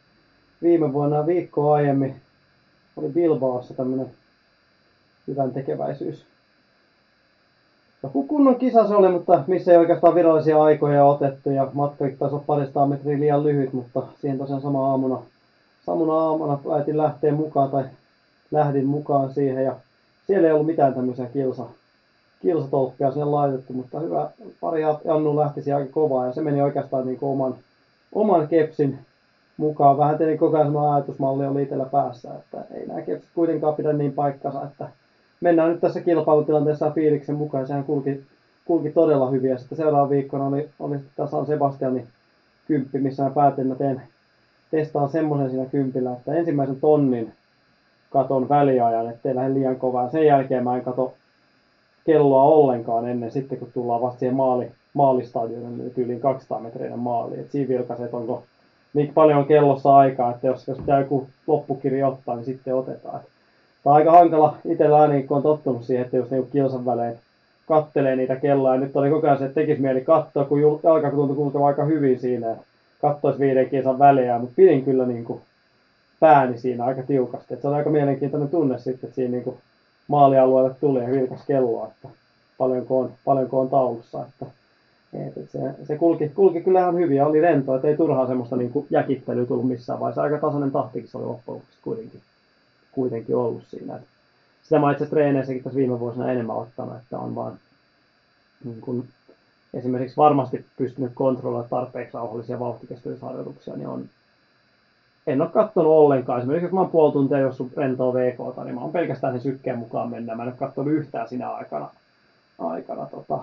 Viime vuonna viikkoa aiemmin oli Bilbaossa tämmönen hyvän tekeväisyys. Joku kunnon kisa se oli, mutta missä ei oikeastaan virallisia aikoja otettu ja matkakin taisi olla parista metriä liian lyhyt, mutta siihen tosiaan sama aamuna, samuna aamuna päätin lähteä mukaan tai lähdin mukaan siihen ja siellä ei ollut mitään tämmöisiä kilsa, kilsatolppia sinne laitettu, mutta hyvä, pari Jannu lähti siihen aika kovaa ja se meni oikeastaan niin kuin oman, oman kepsin mukaan. Vähän tietenkin koko ajan ajatusmalli oli itsellä päässä, että ei nämä kepsit kuitenkaan pidä niin paikkansa, että mennään nyt tässä kilpailutilanteessa fiiliksen mukaan. Sehän kulki, kulki todella hyvin ja sitten seuraava viikkona oli, oli tämä San Sebastianin kymppi, missä mä päätin, että teen, testaan semmoisen siinä kympillä, että ensimmäisen tonnin katon väliajan, ettei lähde liian kovaa. Sen jälkeen mä en kato kelloa ollenkaan ennen sitten, kun tullaan vasta siihen maali, maalistadionille yli 200 metrinen maali. Et siinä vilkaisee, että onko niin paljon on kellossa aikaa, että jos, jos pitää joku loppukirja ottaa, niin sitten otetaan. Tämä on aika hankala itsellä ainakin, kun on tottunut siihen, että jos niinku kilsan välein kattelee niitä kelloja. Ja nyt oli koko ajan se, että tekisi mieli katsoa, kun jalka tuntui kulkeva aika hyvin siinä. Katsoisi viiden kilsan välejä, mutta pidin kyllä niin kuin pääni siinä aika tiukasti. Et se on aika mielenkiintoinen tunne sitten, että siinä niin kuin maalialueelle tuli ja vilkas kelloa, että paljonko on, paljonko on taulussa. Että, et, se, se kulki, kulki kyllä ihan hyvin ja oli rento, että ei turhaa semmoista niin kuin jäkittelyä tullut missään vaiheessa. Aika tasainen tahtikin se oli loppujen kuitenkin, kuitenkin ollut siinä. Et sitä mä itse treeneissäkin tässä viime vuosina enemmän ottanut, että on vaan niin kuin, esimerkiksi varmasti pystynyt kontrolloimaan tarpeeksi rauhallisia vauhtikestävyysharjoituksia, niin on, en ole katsonut ollenkaan. Esimerkiksi jos mä oon puoli tuntia jossain rentoa VK, niin mä oon pelkästään sen sykkeen mukaan mennä. Mä en ole katsonut yhtään sinä aikana, aikana tota,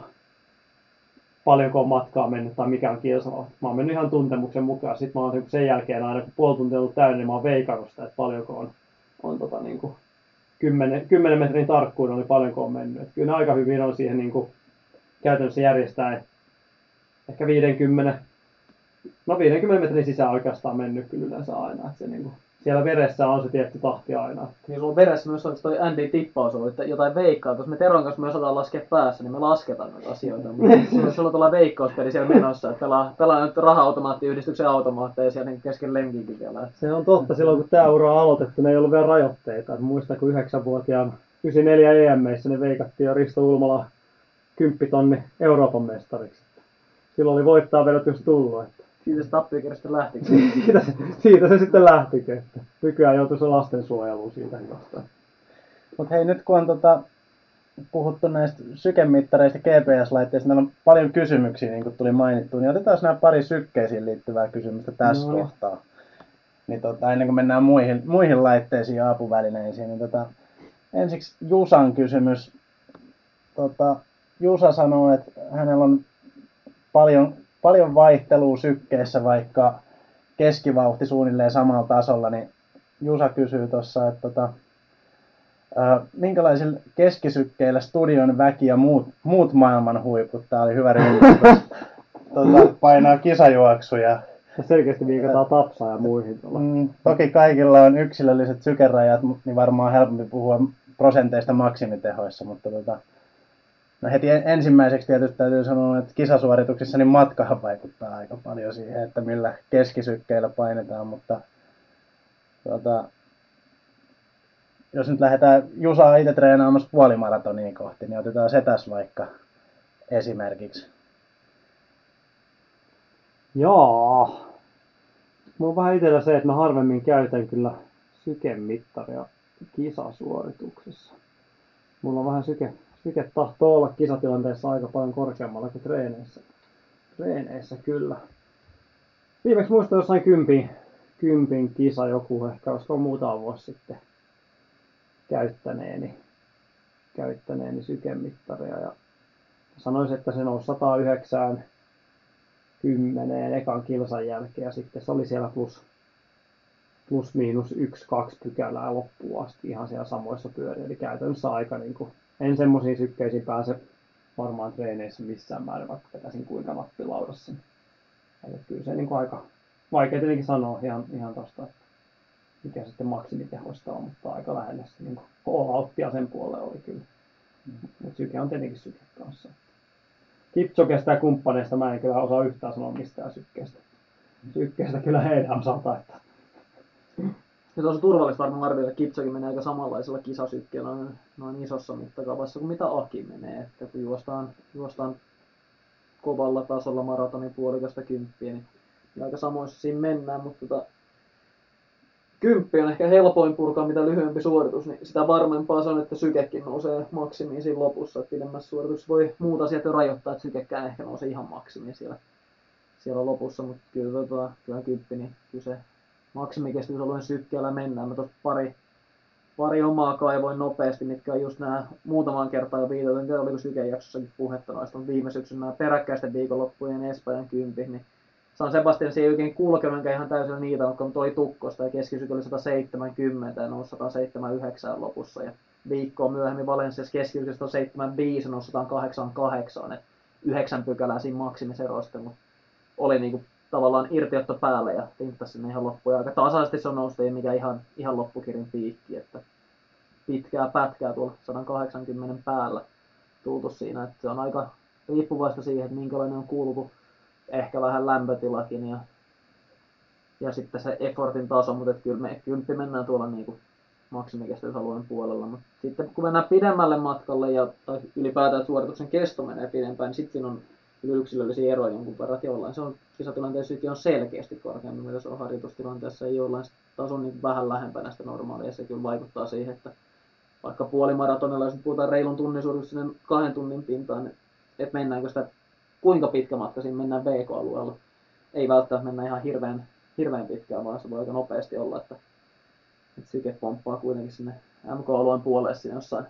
paljonko on matkaa mennyt tai mikä on kilsavauhti. Mä oon mennyt ihan tuntemuksen mukaan. Sitten mä oon sen jälkeen aina, kun puoli tuntia ollut täynnä, niin mä oon veikannut sitä, että paljonko on, on tota, niin kuin 10, 10 metrin tarkkuuden oli paljonko on mennyt. Et kyllä ne aika hyvin on siihen niin kuin, käytännössä järjestää ehkä 50, no 50 metrin sisään oikeastaan mennyt kyllä yleensä aina. Että se niin kuin, siellä veressä on se tietty tahti aina. Niin sulla veressä myös on toi Andy tippaus ollut, että jotain veikkaa. Jos me Teron kanssa me osataan laskea päässä, niin me lasketaan noita asioita. Mutta jos sulla tuolla veikkauspeli siellä menossa, että pelaa, pelaa nyt raha-automaattiyhdistyksen automaatteja siellä niin kesken lenkinkin vielä. Se on totta, silloin kun tämä ura on aloitettu, ne ei ollut vielä rajoitteita. Et muistan, kun 9-vuotiaan 94 EMEissä ne veikattiin jo Risto Ulmala 10 tonni Euroopan mestariksi. Silloin oli voittaa vedot just tullut. Että siitä se tappiokirjasta lähti. siitä, se, siitä se sitten lähtikin. Että nykyään joutuu se lastensuojeluun siitä jostain. Mutta hei, nyt kun on tota, puhuttu näistä sykemittareista GPS-laitteista, meillä on paljon kysymyksiä, niin kuin tuli mainittu, niin otetaan nämä pari sykkeisiin liittyvää kysymystä tässä no. kohtaa. Niin tota, ennen kuin mennään muihin, muihin laitteisiin ja apuvälineisiin, niin tota, ensiksi Jusan kysymys. Tota, Jusa sanoo, että hänellä on paljon paljon vaihtelua sykkeessä, vaikka keskivauhti suunnilleen samalla tasolla, niin Jusa kysyy tuossa, että tota, ää, minkälaisilla keskisykkeillä studion väki ja muut, muut maailman huiput, tämä oli hyvä tota, painaa kisajuoksuja. Ja selkeästi viikataan tapsaa ja muihin. Mm, toki kaikilla on yksilölliset sykerajat, niin varmaan helpompi puhua prosenteista maksimitehoissa, mutta tota, No heti ensimmäiseksi tietysti täytyy sanoa, että kisasuorituksissa niin matkahan vaikuttaa aika paljon siihen, että millä keskisykkeillä painetaan, mutta tuota, jos nyt lähdetään Jusaa itse treenaamassa puolimaratonia kohti, niin otetaan se tässä vaikka esimerkiksi. Joo. Mulla on vähän itsellä se, että mä harvemmin käytän kyllä sykemittaria kisasuorituksessa. Mulla on vähän syke, syke tahtoo olla kisatilanteessa aika paljon korkeammalla kuin treeneissä. Treeneissä kyllä. Viimeksi muistan jossain kympin, kympin kisa joku, ehkä olisiko muutama vuosi sitten käyttäneeni, käyttäneeni sykemittaria ja sanoisin, että se nousi 109 10 ekan kilsan jälkeen ja sitten se oli siellä plus, plus miinus yksi, kaksi pykälää loppuun asti ihan siellä samoissa pyöriä. Eli käytännössä aika niin kuin en semmoisiin sykkeisiin pääse varmaan treeneissä missään määrin, vaikka vetäisin kuinka nappilaudassa. Eli kyllä se niin kuin aika vaikea tietenkin sanoa ihan, ihan tosta, että mikä sitten maksimitehoista on, mutta aika lähellä se niin all sen puolelle oli kyllä. Mm. Mutta syke on tietenkin syke kanssa. Kipsokesta ja kumppaneista mä en kyllä osaa yhtään sanoa mistään sykkeestä. Sykkeestä kyllä heidän osalta, että nyt on se turvallista varmaan arvioida, että Kipchoge menee aika samanlaisella kisasykkeellä noin, noin isossa mittakaavassa kuin mitä Aki menee. Että kun juostaan, juostaan kovalla tasolla maratonin puolikasta kymppiä, niin, niin aika samoissa siinä mennään, mutta tota, kymppi on ehkä helpoin purkaa, mitä lyhyempi suoritus, niin sitä varmempaa se on, että sykekin nousee maksimiin siinä lopussa. Että pidemmässä suoritus voi muut asiat jo rajoittaa, että sykekään ehkä nousee ihan maksimiin siellä, siellä lopussa, mutta kyllä, tota, kyllä kymppi, niin kyllä se maksimikestävyysalueen sykkeellä mennään. Mä tuossa pari, pari omaa kaivoin nopeasti, mitkä on just nämä muutaman kertaan jo viitattu, en tiedä oliko sykejaksossakin puhetta noista, mutta viime syksyn nämä peräkkäisten viikonloppujen Espanjan kympi, niin San Sebastian se ei oikein kulkenut enkä ihan täysin niitä, mutta toi tukkosta ja keskisyke oli 170 ja nousi 179 lopussa. Ja viikkoa myöhemmin Valensiassa keskisyke 175 nousi 188, että yhdeksän pykälää siinä maksimiseroista, mutta oli niinku tavallaan irtiotto päälle ja tinttasi sinne ihan loppuun. aika tasaisesti se on noussut, ei mikä ihan, ihan loppukirin piikki, että pitkää pätkää tuolla 180 päällä tultu siinä, että se on aika riippuvaista siihen, että minkälainen on kulku, ehkä vähän lämpötilakin ja, ja sitten se effortin taso, mutta että kyllä me kymppi mennään tuolla niin kuin maksimikestävyysalueen puolella, mutta sitten kun mennään pidemmälle matkalle ja tai ylipäätään suorituksen kesto menee pidempään, niin sitten siinä on yksilöllisiä eroja jonkun verran, että jollain se on kisatilanteessa on selkeästi korkeampi, mitä se on harjoitustilanteessa, ei jollain on niin vähän lähempänä sitä normaalia, se kyllä vaikuttaa siihen, että vaikka puolimaratonilla, jos puhutaan reilun tunnin sinne kahden tunnin pintaan, niin että mennäänkö sitä, kuinka pitkä matka siinä mennään BK-alueella. Ei välttämättä mennä ihan hirveän, hirveän pitkään, vaan se voi aika nopeasti olla, että, että syke pomppaa kuitenkin sinne MK-alueen puolelle siinä jossain,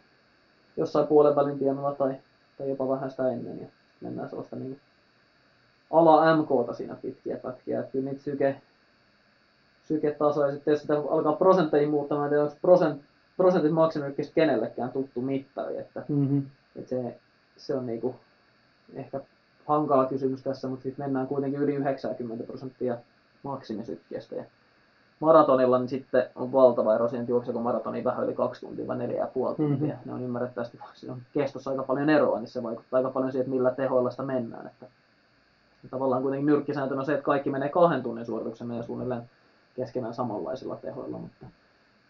jossain puolen välin tienoilla tai, tai jopa vähän sitä ennen. Ja mennään sellaista niin ala MKta siinä pitkiä pätkiä. Että kyllä niitä syke, syketasoja, sitten jos sitä alkaa prosentteihin muuttamaan, että onko prosent, prosentit maksimyrkkistä kenellekään tuttu mittari, että, mm-hmm. että se, se on niinku ehkä hankala kysymys tässä, mutta sitten mennään kuitenkin yli 90 prosenttia maksimisykkeestä. Ja maratonilla niin sitten on valtava ero siihen juokseeko maratoni vähän yli kaksi tuntia vai neljä ja puoli tuntia. Mm-hmm. Ne on ymmärrettävästi, siinä on kestossa aika paljon eroa, niin se vaikuttaa aika paljon siihen, että millä tehoilla sitä mennään. Että tavallaan kuitenkin nyrkkisääntönä on se, että kaikki menee kahden tunnin suorituksen ja suunnilleen keskenään samanlaisilla tehoilla, mutta,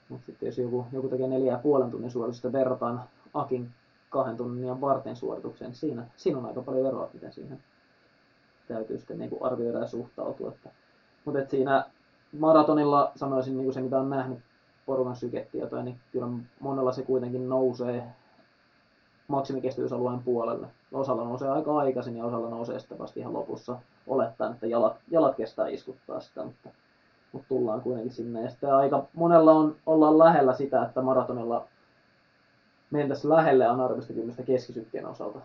mutta sitten jos joku, joku tekee neljä ja puolen tunnin suoritusta verrataan Akin kahden tunnin ja varten suoritukseen, niin siinä, siinä on aika paljon eroa, miten siihen täytyy sitten niin kuin arvioida ja suhtautua. Että, mutta että siinä maratonilla sanoisin niin kuin se, mitä on nähnyt porukan syketietoja, niin kyllä monella se kuitenkin nousee maksimikestävyysalueen puolelle. Osalla nousee aika aikaisin ja osalla nousee sitten vasta ihan lopussa olettaen, että jalat, jalat kestää iskuttaa sitä, mutta, mutta tullaan kuitenkin sinne. Ja sitten aika monella on, ollaan lähellä sitä, että maratonilla mentäisiin lähelle anaerobista keskisykkeen osalta.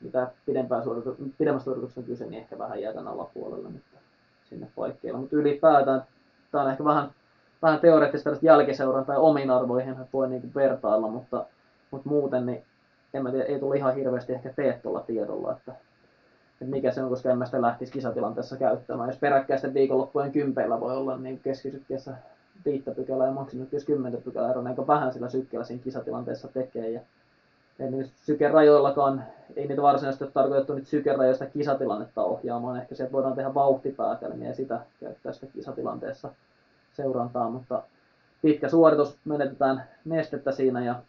Mitä pidempään suoritu, pidemmästä suorituksesta kyse, niin ehkä vähän jäätän alapuolelle mutta sinne paikkeilla. Mutta ylipäätään tämä on ehkä vähän, vähän teoreettista jälkiseurantaa ja omiin arvoihin voi niin vertailla, mutta, mutta muuten niin en mä tiedä, ei tule ihan hirveästi ehkä teet tuolla tiedolla, että, että mikä se on, koska en mä sitä lähtisi kisatilanteessa käyttämään. Jos peräkkäisten viikonloppujen kympeillä voi olla niin keskisykkeessä viittä pykälää ja maksimissykkeessä kymmentä pykälää eroa, aika vähän sillä sykkeellä siinä kisatilanteessa tekee. Ja, niin sykerajoillakaan, ei niitä varsinaisesti ole tarkoitettu niitä sykerajoista kisatilannetta ohjaamaan. Ehkä sieltä voidaan tehdä vauhtipäätelmiä ja sitä käyttää sitä kisatilanteessa seurantaa, mutta pitkä suoritus, menetetään nestettä siinä ja,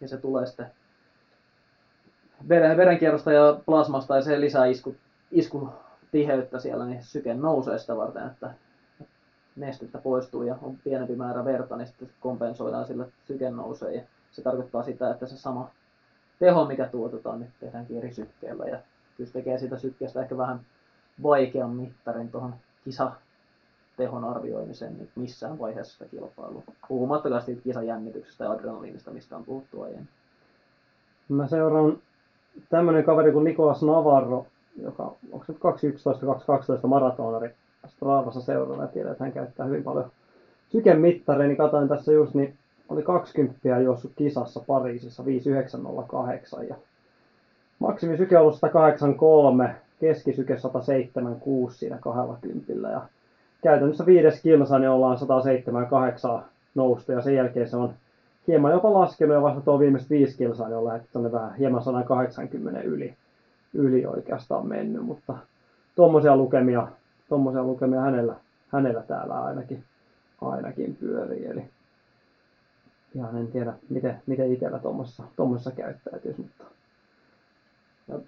ja se tulee sitten veren, verenkierrosta ja plasmasta ja se lisää isku, isku tiheyttä siellä, niin syke nousee sitä varten, että nestettä poistuu ja on pienempi määrä verta, niin sitten kompensoidaan sillä, että syke nousee. Ja se tarkoittaa sitä, että se sama teho, mikä tuotetaan, niin tehdäänkin eri sykkeellä. Ja kyllä tekee sitä sykkeestä ehkä vähän vaikean mittarin tuohon kisa arvioimiseen niin missään vaiheessa sitä kilpailua. Puhumattakaan siitä kisajännityksestä ja adrenaliinista, mistä on puhuttu aiemmin. Mä seuraan tämmöinen kaveri kuin Nikolas Navarro, joka onko se 211-212 maratonari Stravassa seurana ja tiedän, että hän käyttää hyvin paljon sykemittareja, niin katsoin tässä just, niin oli 20 juossut kisassa Pariisissa 5908 ja maksimisyke ollut 183, keskisyke 176 siinä 20 ja käytännössä viides kilsa niin ollaan 178 noustu ja sen jälkeen se on hieman jopa laskenut ja vasta tuo viimeiset viisi kilsaa niin on lähdetty tuonne vähän hieman 180 yli, yli oikeastaan mennyt, mutta tuommoisia lukemia, tuommoisia lukemia hänellä, hänellä täällä ainakin, ainakin pyörii. Eli ihan en tiedä, miten, miten itsellä tuommoisessa käyttäytyisi, mutta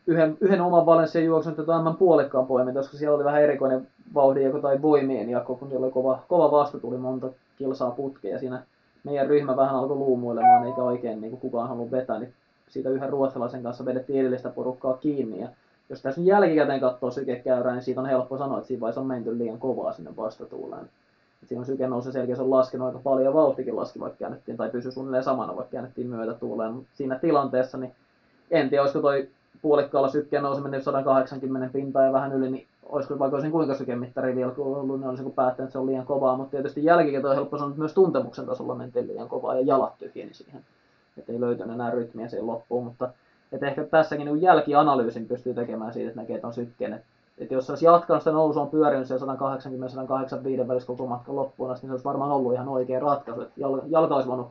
yhden, yhden oman Valenssian juoksun tämän puolikkaan poimin, koska siellä oli vähän erikoinen vauhdin jako tai voimien jako, kun siellä oli kova, kova vasta, tuli monta kilsaa putkea siinä meidän ryhmä vähän alkoi luumuilemaan, eikä oikein niin kuin kukaan halunnut vetää, niin siitä yhden ruotsalaisen kanssa vedettiin edellistä porukkaa kiinni. Ja jos tässä jälkikäteen katsoo sykekäyrää, niin siitä on helppo sanoa, että siinä vaiheessa on menty liian kovaa sinne vastatuuleen. Et on syke nousu selkeä, se on laskenut aika paljon vauhtikin laski, vaikka käännettiin, tai pysyi suunnilleen samana, vaikka käännettiin myötätuuleen. Mutta siinä tilanteessa, niin en tiedä, olisiko toi puolikkaalla sykkeen nouseminen 180 pintaa ja vähän yli, niin olisiko vaikka olisin kuinka sykemittari vielä ollut, niin olisin päättänyt, että se on liian kovaa, mutta tietysti jälkikin on helppo sanoa, että myös tuntemuksen tasolla mentiin liian kovaa ja jalat tyhjeni siihen, että ei löytynyt enää rytmiä siihen loppuun, mutta että ehkä tässäkin niin jälkianalyysin pystyy tekemään siitä, että näkee, että on sykkeen, että että jos olisi jatkanut sitä nousua, on pyörinyt siellä 180-185 välissä koko matkan loppuun asti, niin se olisi varmaan ollut ihan oikea ratkaisu. Että jalka olisi voinut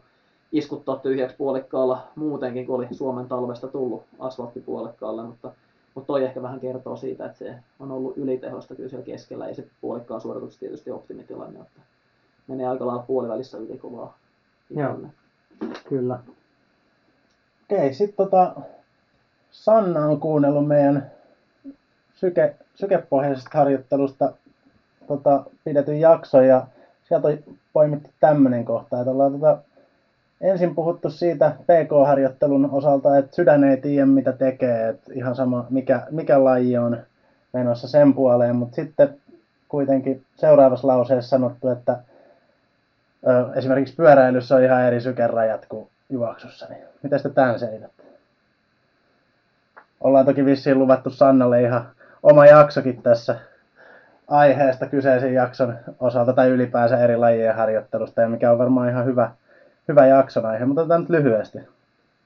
iskuttaa tyhjäksi puolikkaalla muutenkin, kun oli Suomen talvesta tullut asfalttipuolikkaalle, mutta, mutta toi ehkä vähän kertoo siitä, että se on ollut ylitehosta kyllä siellä keskellä, ja se puolikkaan suoritus tietysti optimitilanne, että menee aika lailla puolivälissä ylikovaa. Joo, kyllä. Okei, sitten tota, Sanna on kuunnellut meidän syke, sykepohjaisesta harjoittelusta tota, pidetyn jakson ja sieltä on poimittu tämmöinen kohta, että ollaan tota, ensin puhuttu siitä PK-harjoittelun osalta, että sydän ei tiedä mitä tekee, että ihan sama mikä, mikä laji on menossa sen puoleen, mutta sitten kuitenkin seuraavassa lauseessa sanottu, että ö, esimerkiksi pyöräilyssä on ihan eri sykerajat kuin juoksussa, niin miten te tämän selitätte? Ollaan toki vissiin luvattu Sannalle ihan oma jaksokin tässä aiheesta kyseisen jakson osalta tai ylipäänsä eri lajien harjoittelusta ja mikä on varmaan ihan hyvä, hyvä jakson aihe, mutta otetaan nyt lyhyesti.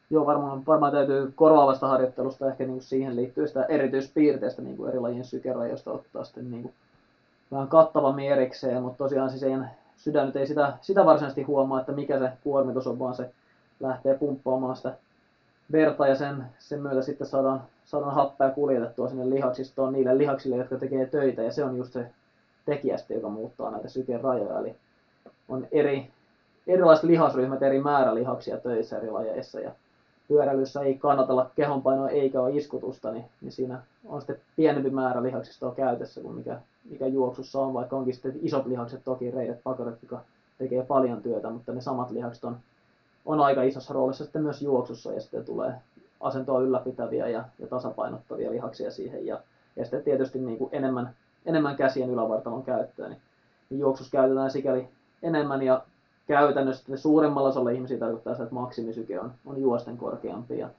Joo, varmaan, varmaan täytyy korvaavasta harjoittelusta ehkä niin kuin siihen liittyy sitä erityispiirteistä niin kuin eri lajien sykerajoista ottaa sitten niin kuin vähän kattavammin erikseen, mutta tosiaan siis sydän nyt ei sitä, sitä varsinaisesti huomaa, että mikä se kuormitus on, vaan se lähtee pumppaamaan sitä verta ja sen, sen myötä sitten saadaan, saadaan happea kuljetettua sinne lihaksistoon niille lihaksille, jotka tekee töitä. Ja se on just se tekijä joka muuttaa näitä sykerajoja. Eli on eri, erilaiset lihasryhmät, eri määrä lihaksia töissä eri lajeissa. Ja pyöräilyssä ei kannatella kehonpainoa eikä ole iskutusta, niin, niin siinä on sitten pienempi määrä lihaksistoa käytössä kuin mikä, mikä juoksussa on, vaikka onkin sitten isot lihakset, toki reidet, pakotet, jotka tekee paljon työtä, mutta ne samat lihakset on on aika isossa roolissa sitten myös juoksussa ja sitten tulee asentoa ylläpitäviä ja, ja tasapainottavia lihaksia siihen. Ja, ja sitten tietysti niin kuin enemmän, enemmän käsien ylävartalon käyttöä, niin, niin juoksussa käytetään sikäli enemmän ja käytännössä suuremmalla osalla ihmisiä tarkoittaa sitä, että maksimisyke on, on juosten korkeampi ja,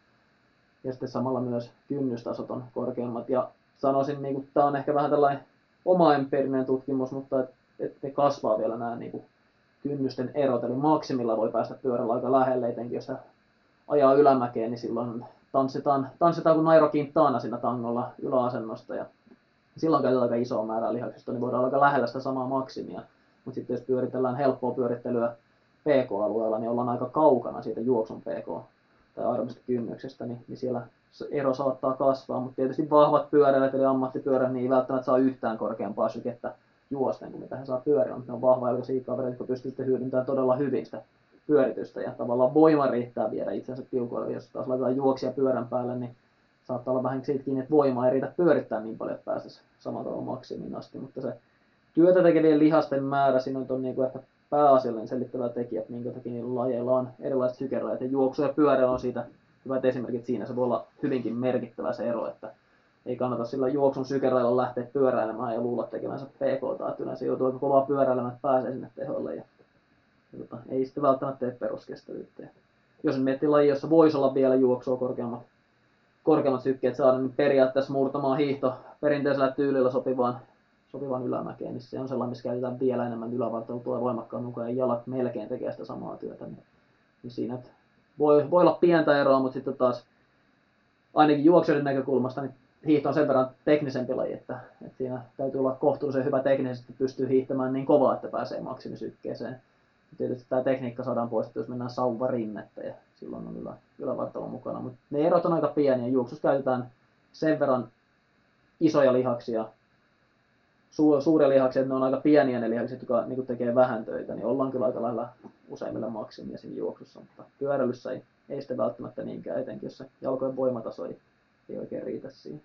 ja sitten samalla myös kynnystasot on korkeammat. Ja sanoisin, niin kuin, tämä on ehkä vähän tällainen oma empiirinen tutkimus, mutta että et ne kasvaa vielä nämä niin kuin, kynnysten erot, eli maksimilla voi päästä pyörällä aika lähelle, etenkin jos ajaa ylämäkeen, niin silloin tanssitaan, tanssitaan kuin Nairo Quintana siinä tangolla yläasennosta, ja silloin käytetään aika isoa määrää lihaksista, niin voidaan aika lähellä sitä samaa maksimia. Mutta sitten jos pyöritellään helppoa pyörittelyä PK-alueella, niin ollaan aika kaukana siitä juoksun PK- tai aerobista kynnyksestä, niin, niin siellä ero saattaa kasvaa, mutta tietysti vahvat pyöräilijät eli ammattipyörät, niin ei välttämättä saa yhtään korkeampaa sykettä juosten, kun mitä he saa pyöriä, mutta ne on vahva jalkaisia kavereita, jotka pystyy sitten hyödyntämään todella hyvin sitä pyöritystä. Ja tavallaan voima riittää viedä itsensä tiukoille. Jos taas laitetaan juoksia pyörän päälle, niin saattaa olla vähän siitä kiinni, että voima ei riitä pyörittää niin paljon, että pääsisi samalla tavalla maksimiin asti, mutta se työtä tekevien lihasten määrä siinä on niin kuin ehkä pääasiallinen selittävä tekijä, että minkä takia niillä lajeilla on erilaiset sykerajat. Ja juoksu ja pyörä on siitä hyvät esimerkit siinä, se voi olla hyvinkin merkittävä se ero, että ei kannata sillä juoksun sykerajalla lähteä pyöräilemään ja luulla tekemänsä PK, että yleensä joutuu aika kovaa pyöräilemään, että pääsee sinne teholle ja, tota, ei sitten välttämättä tee peruskestävyyttä. Jos miettii laji, jossa voisi olla vielä juoksua korkeammat, korkeammat sykkeet saada, niin periaatteessa murtamaan hiihto perinteisellä tyylillä sopivaan, sopivaan ylämäkeen, niin se on sellainen, missä käytetään vielä enemmän ylävartalua, tulee voimakkaan mukaan ja jalat melkein tekee sitä samaa työtä. Niin, niin siinä voi, voi olla pientä eroa, mutta sitten taas ainakin juoksijoiden näkökulmasta niin hiihto on sen verran teknisempi laji, että, että siinä täytyy olla kohtuullisen hyvä teknisesti, että pystyy hiihtämään niin kovaa, että pääsee maksimisykkeeseen. Ja tietysti tämä tekniikka saadaan poistettua, jos mennään sauvarinnettä ja silloin on ylä, ylävartalo mukana. Mutta ne erot on aika pieniä. Juoksussa käytetään sen verran isoja lihaksia, su, suuria lihaksia, että ne on aika pieniä ne lihakset, jotka niin tekee vähän töitä, niin ollaan kyllä aika lailla useimmilla maksimia siinä juoksussa, mutta pyöräilyssä ei, ei sitten välttämättä niinkään, etenkin jos se jalkojen voimataso ei, ei oikein riitä siihen.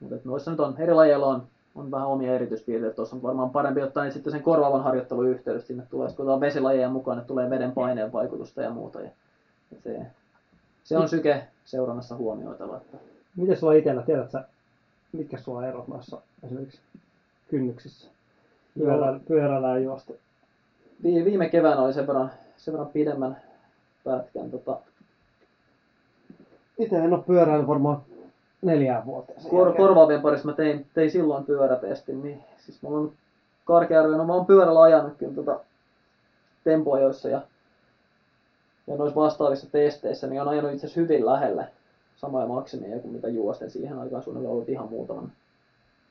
Mutta noissa nyt on, eri lajeilla on, on vähän omia erityispiirteitä. Tuossa on varmaan parempi ottaa niin sitten sen korvaavan harjoittelun yhteydessä. Sinne tulee, kun otetaan vesilajeja mukaan, että tulee veden paineen vaikutusta ja muuta. Ja, se, se on syke seurannassa huomioitava. Miten sulla itsellä, tiedät sä, mitkä sulla erot noissa esimerkiksi kynnyksissä? Pyörällä, pyörällä ja juosta. Vi- viime keväänä oli sen verran, sen verran pidemmän pätkän. Tota, Itse en ole pyöräillyt varmaan neljään vuoteen. kor- korvaavien parissa mä tein, tein silloin pyörätestin, niin siis mulla on Karkearvio, no mä oon pyörällä ajanut kyllä tota tempoajoissa ja, ja noissa vastaavissa testeissä, niin on ajanut itse asiassa hyvin lähelle samoja maksimeja kuin mitä juosten siihen aikaan suunnilleen ollut ihan muutaman,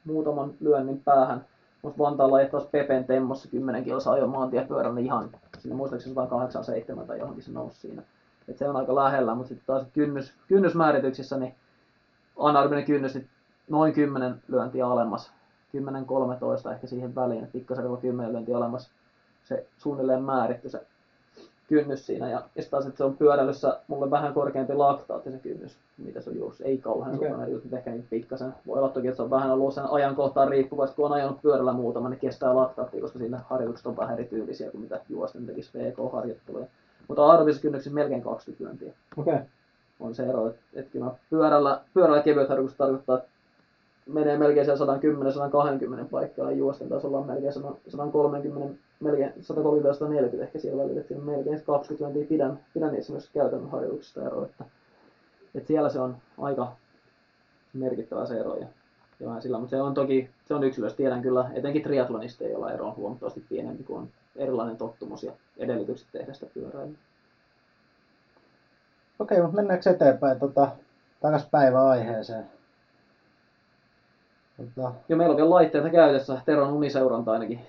muutaman lyönnin päähän. Mutta Vantaalla ja taas Pepen temmossa 10 kilsaa ajoin maantiepyörällä niin ihan, sinne muistaakseni vain 87 tai johonkin se nousi siinä. Et se on aika lähellä, mutta sitten taas kynnys, kynnysmäärityksissä, niin anaerobinen kynnys niin noin 10 lyöntiä alemmas. 10-13 ehkä siihen väliin, pikkasen reilu 10 lyöntiä alemmas se suunnilleen määritty se kynnys siinä. Ja, ja sitten taas, että se on pyöräilyssä mulle vähän korkeampi laktaatti se kynnys, mitä se on juossut. Ei kauhean okay. mutta ehkä niin pikkasen. Voi olla toki, että se on vähän ollut sen ajankohtaan riippuvasti, kun on ajanut pyörällä muutama, niin kestää laktaattia, koska siinä harjoitukset on vähän erityylisiä kuin mitä juosten tekisi VK-harjoitteluja. Mutta aerobisessa kynnyksessä melkein 20 lyöntiä Okei. Okay. On se ero, että, kyllä pyörällä, pyörällä kevyet harjoitukset tarkoittaa, että menee melkein siellä 110-120 paikkaa juosten taas ollaan melkein 100 130, melkein 130-140 ehkä siellä välillä, että siinä melkein 20 lyöntiä pidän, pidän niissä myös käytännön harjoituksista ero, että, että siellä se on aika merkittävä se ero ja, ja vähän sillä, mutta se on toki, se on yksilössä, tiedän kyllä, etenkin triatlonisteja, joilla ero on huomattavasti pienempi, kun on erilainen tottumus ja edellytykset tehdä sitä pyöräilyä. Okei, mutta mennäänkö eteenpäin tota, takas päiväaiheeseen? Tota, Ja meillä on vielä laitteita käytössä. Teron uniseuranta ainakin,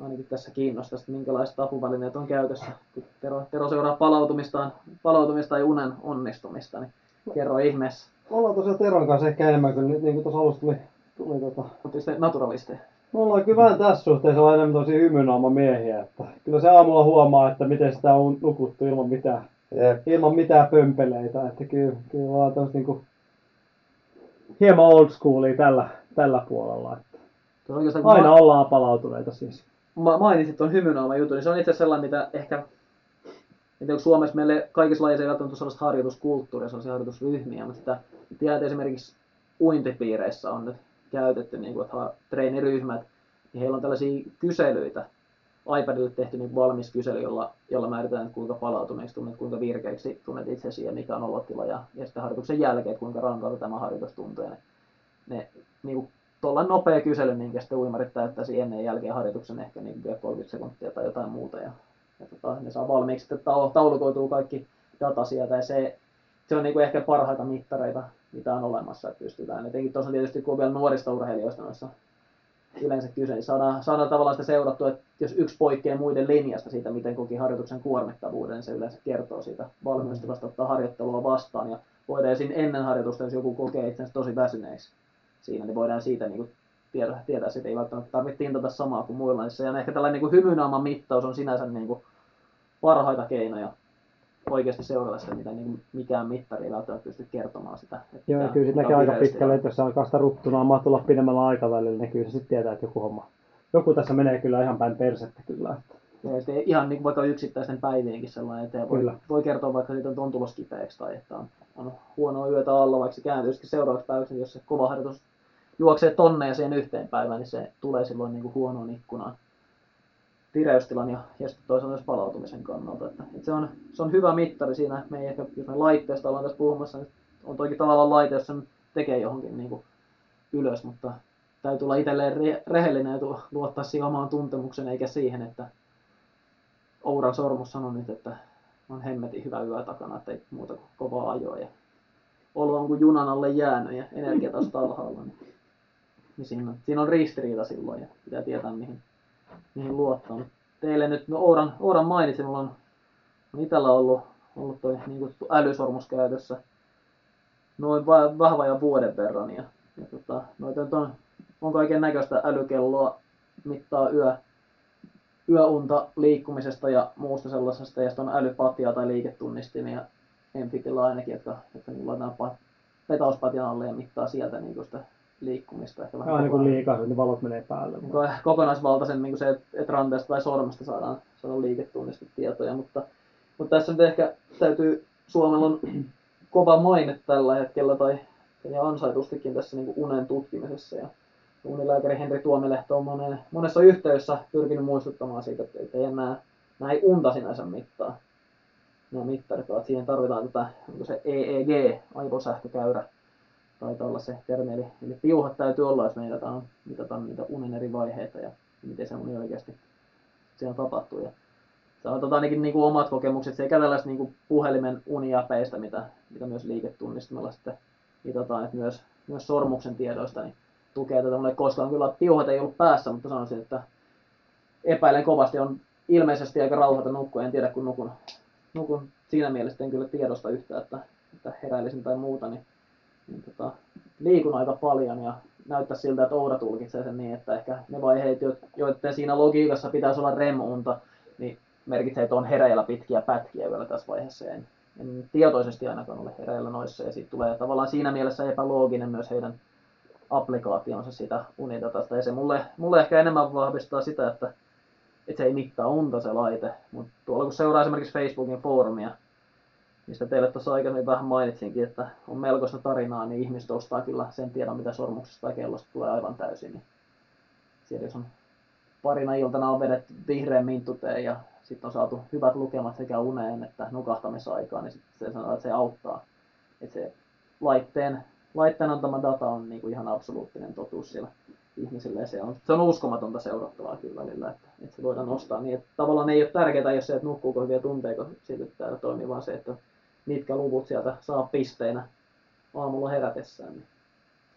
ainakin tässä kiinnostaa, että minkälaiset apuvälineet on käytössä. Kun Tero, Tero seuraa palautumistaan, palautumista ja unen onnistumista, niin kerro ihmeessä. Me ollaan tosiaan Teron kanssa ehkä enemmän kuin nyt, niin kuin tuossa alussa tuli, tuli tota. Oletteko te naturalisteja? Me ollaan kyllä vähän tässä suhteessa enemmän tosi hymynaama miehiä, että kyllä se aamulla huomaa, että miten sitä on nukuttu ilman mitään, jep. ilman mitään pömpeleitä, että kyllä, kyllä ollaan tämmöistä niinku hieman old schoolia tällä, tällä puolella, että aina ma- ollaan palautuneita siis. ma- mainitsit tuon hymynaama jutun, niin se on itse asiassa sellainen, mitä ehkä että Suomessa meille kaikissa lajeissa ei välttämättä ole sellaista harjoituskulttuuria, sellaisia harjoitusryhmiä, mutta sitä tiedät esimerkiksi uintipiireissä on nyt käytetty, niin kuin, että treeniryhmät, niin heillä on tällaisia kyselyitä, iPadille tehty niin valmis kysely, jolla, jolla määritään, että kuinka palautuneeksi tunnet, kuinka virkeäksi tunnet itsesi ja mikä on olotila ja, ja sitten harjoituksen jälkeen, että kuinka rankalta tämä harjoitus tuntuu. Ne, ne niin tuolla nopea kysely, minkä sitten uimarit täyttäisi ennen ja jälkeen harjoituksen ehkä niin vielä 30 sekuntia tai jotain muuta. Ja, ja tota, ne saa valmiiksi, että tau- taulukoituu kaikki data sieltä ja se, se on niin kuin ehkä parhaita mittareita, mitä on olemassa, että pystytään. Etenkin tuossa tietysti, kun on vielä nuorista urheilijoista noissa yleensä kyse, niin saadaan, saadaan tavallaan sitä seurattua, että jos yksi poikkeaa muiden linjasta siitä, miten koki harjoituksen kuormittavuuden, niin se yleensä kertoo siitä valmiustilasta ottaa harjoittelua vastaan. Ja voidaan esim. ennen harjoitusta, jos joku kokee itsensä tosi väsyneeksi siinä, niin voidaan siitä niin kuin tietää, tietää että ei välttämättä tarvitse tintata samaa kuin muilla. Niin on ehkä tällainen niin kuin hymynaaman mittaus on sinänsä niin kuin parhaita keinoja oikeasti seurata sitä, mitä niin mikään mittari ei välttämättä pysty kertomaan sitä. Että Joo, kyllä sitten näkee aika pitkälle, että jos se alkaa sitä ruttunaamaa tulla pidemmällä aikavälillä, niin kyllä se sitten tietää, että joku homma. Joku tässä menee kyllä ihan päin persettä kyllä. Että. Ja sitten ihan niin kuin vaikka yksittäisten päivienkin sellainen, että voi, Kyllä. voi kertoa vaikka että on tulos kipeäksi tai että on, on huonoa yötä alla, vaikka se kääntyisikin seuraavaksi päiväksi, niin jos se kova harjoitus juoksee tonneja siihen yhteen päivään, niin se tulee silloin niin kuin huonoon ikkunaan vireystilan ja, ja toisaalta myös palautumisen kannalta. Että, että se, on, se on hyvä mittari siinä, me ei ehkä, jos me laitteesta ollaan tässä puhumassa, niin on toki tavallaan laite, jos sen tekee johonkin niin kuin ylös, mutta täytyy olla itselleen re- rehellinen ja luottaa siihen omaan tuntemukseen eikä siihen, että Ouran sormus sanoi nyt, että on hemmetin hyvä yö takana, että ei muuta kuin kovaa ajoa ja olo on kuin junan alle jäänyt ja energiatasot alhaalla. Niin, niin siinä, on, siinä on ristiriita silloin ja pitää tietää mihin, mihin luottaa. Mut Teille nyt, no Ouran, Ouran mainitsin, mulla on, on itsellä ollut, ollut toi niin kutsuttu älysormus käytössä noin va- vähän vajaan vuoden verran ja, ja tota, noita nyt on, on kaiken näköistä älykelloa, mittaa yö, yöunta liikkumisesta ja muusta sellaisesta, ja sitten on älypatja tai liiketunnistimia Enfitillä ainakin, jotka, jotka niin laitetaan pa- petauspatjan alle ja mittaa sieltä niin sitä liikkumista. Ehkä vähän Aina kun koko- liikaa, niin valot menee päälle. kokonaisvaltaisen niin se, että et ranteesta tai sormesta saadaan, saadaan liiketunnistetietoja, mutta, mutta tässä nyt ehkä täytyy, Suomella on kova maine tällä hetkellä tai ja ansaitustikin tässä niin unen tutkimisessa ja unilääkäri Henri Tuomilehto on monen, monessa yhteydessä pyrkinyt muistuttamaan siitä, että, että ei enää nämä ei unta sinänsä mittaa. Nämä mittarit, vaan siihen tarvitaan tätä, onko se EEG, aivosähkökäyrä, taitaa olla se termi, eli, eli piuhat täytyy olla, jos me mitataan, niitä unen eri vaiheita ja miten se uni oikeasti siellä tapahtuu. Ja tota ainakin niin kuin omat kokemukset sekä tällaista niin kuin puhelimen uniäpeistä, mitä, mitä myös liiketunnistimella sitten mitataan, että myös, myös sormuksen tiedoista, niin tukee tätä mulle koskaan. Kyllä piuhat ei ollut päässä, mutta sanoisin, että epäilen kovasti. On ilmeisesti aika rauhata nukkua, en tiedä kun nukun, nukun siinä mielessä en kyllä tiedosta yhtä, että, että heräilisin tai muuta, niin, niin tota, liikun aika paljon ja näyttää siltä, että Oura tulkitsee sen niin, että ehkä ne vaiheet, joiden siinä logiikassa pitäisi olla remunta, niin merkitsee, että on hereillä pitkiä pätkiä vielä tässä vaiheessa. En, en tietoisesti ainakaan ole hereillä noissa ja siitä tulee tavallaan siinä mielessä epälooginen myös heidän applikaationsa sitä unidatasta. Ja se mulle, mulle ehkä enemmän vahvistaa sitä, että, että se ei mittaa unta se laite. Mutta tuolla kun seuraa esimerkiksi Facebookin foorumia, mistä teille tuossa aikaisemmin vähän mainitsinkin, että on melkoista tarinaa, niin ihmiset ostaa kyllä sen tiedon, mitä sormuksesta tai kellosta tulee aivan täysin. Niin siellä jos on parina iltana on vedetty vihreän minttuteen ja sitten on saatu hyvät lukemat sekä uneen että nukahtamisaikaan, niin sitten se sanoo, että se auttaa. Että se laitteen laitteen antama data on niin kuin ihan absoluuttinen totuus siellä ihmisille se on, se on uskomatonta seurattavaa kyllä välillä, että, että se voidaan nostaa niin, että tavallaan ei ole tärkeää, jos se, että nukkuuko hyviä tunteiko täällä toimii, vaan se, että mitkä luvut sieltä saa pisteinä aamulla herätessään, niin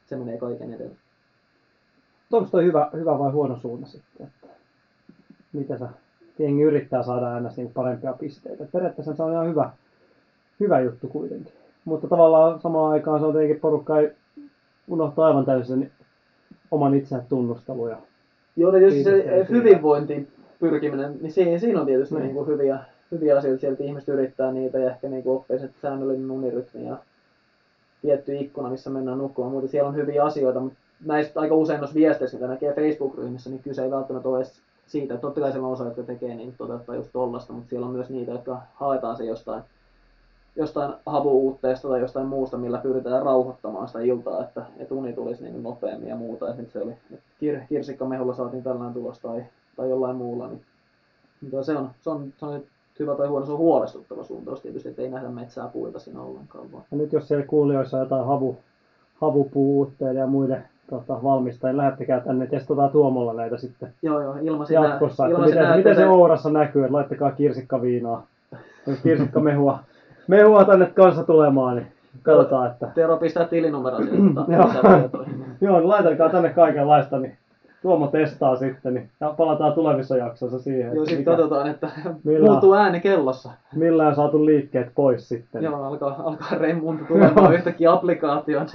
se menee kaiken edellä. Onko toi hyvä, hyvä vai huono suunta sitten? Että mitä sä jengi yrittää saada aina niin parempia pisteitä. Periaatteessa se on ihan hyvä, hyvä juttu kuitenkin. Mutta tavallaan samaan aikaan se on tietenkin porukka ei unohtaa aivan täysin oman itsensä tunnustelu. Ja Joo, tietysti se hyvinvointiin pyrkiminen, niin siinä, siinä on tietysti niin. Niin kuin hyviä, hyviä asioita, sieltä ihmiset yrittää niitä ja ehkä niin oppii että säännöllinen unirytmi ja tietty ikkuna, missä mennään nukkumaan, mutta siellä on hyviä asioita, mutta näistä aika usein noissa viesteissä, mitä näkee Facebook-ryhmissä, niin kyse ei välttämättä ole edes siitä, että totta kai siellä on osa, jotka tekee niin toteuttaa just tollasta, mutta siellä on myös niitä, jotka haetaan se jostain jostain havuuutteesta tai jostain muusta, millä pyritään rauhoittamaan sitä iltaa, että, että uni tulisi niin nopeammin ja muuta. Ja se oli, että kir, kirsikkamehulla saatiin tällainen tulos tai, tai jollain muulla. Niin, mutta se on, se on, se on hyvä tai huono, se on huolestuttava suuntaus tietysti, että ei nähdä metsää puita siinä ollenkaan. Vaan. Ja nyt jos siellä kuulijoissa on jotain havu, havupuutteille ja muille tota, valmistajille, lähettäkää tänne, testataan Tuomolla näitä sitten joo, joo, ilmaisin jatkossa. Ilmaisin miten, miten se Ourassa näkyy, että laittakaa kirsikkaviinaa, kirsikkamehua mehua tänne kanssa tulemaan, niin katsotaan, että... Tero pistää tilinumero sieltä. Joo, niin laitakaa tänne kaikenlaista, niin Tuomo testaa sitten, niin ja palataan tulevissa jaksoissa siihen. Joo, sitten katsotaan, että muuttuu ääni kellossa. Millä on saatu liikkeet pois sitten. Joo, alkaa, alkaa remunta tulemaan yhtäkkiä applikaation.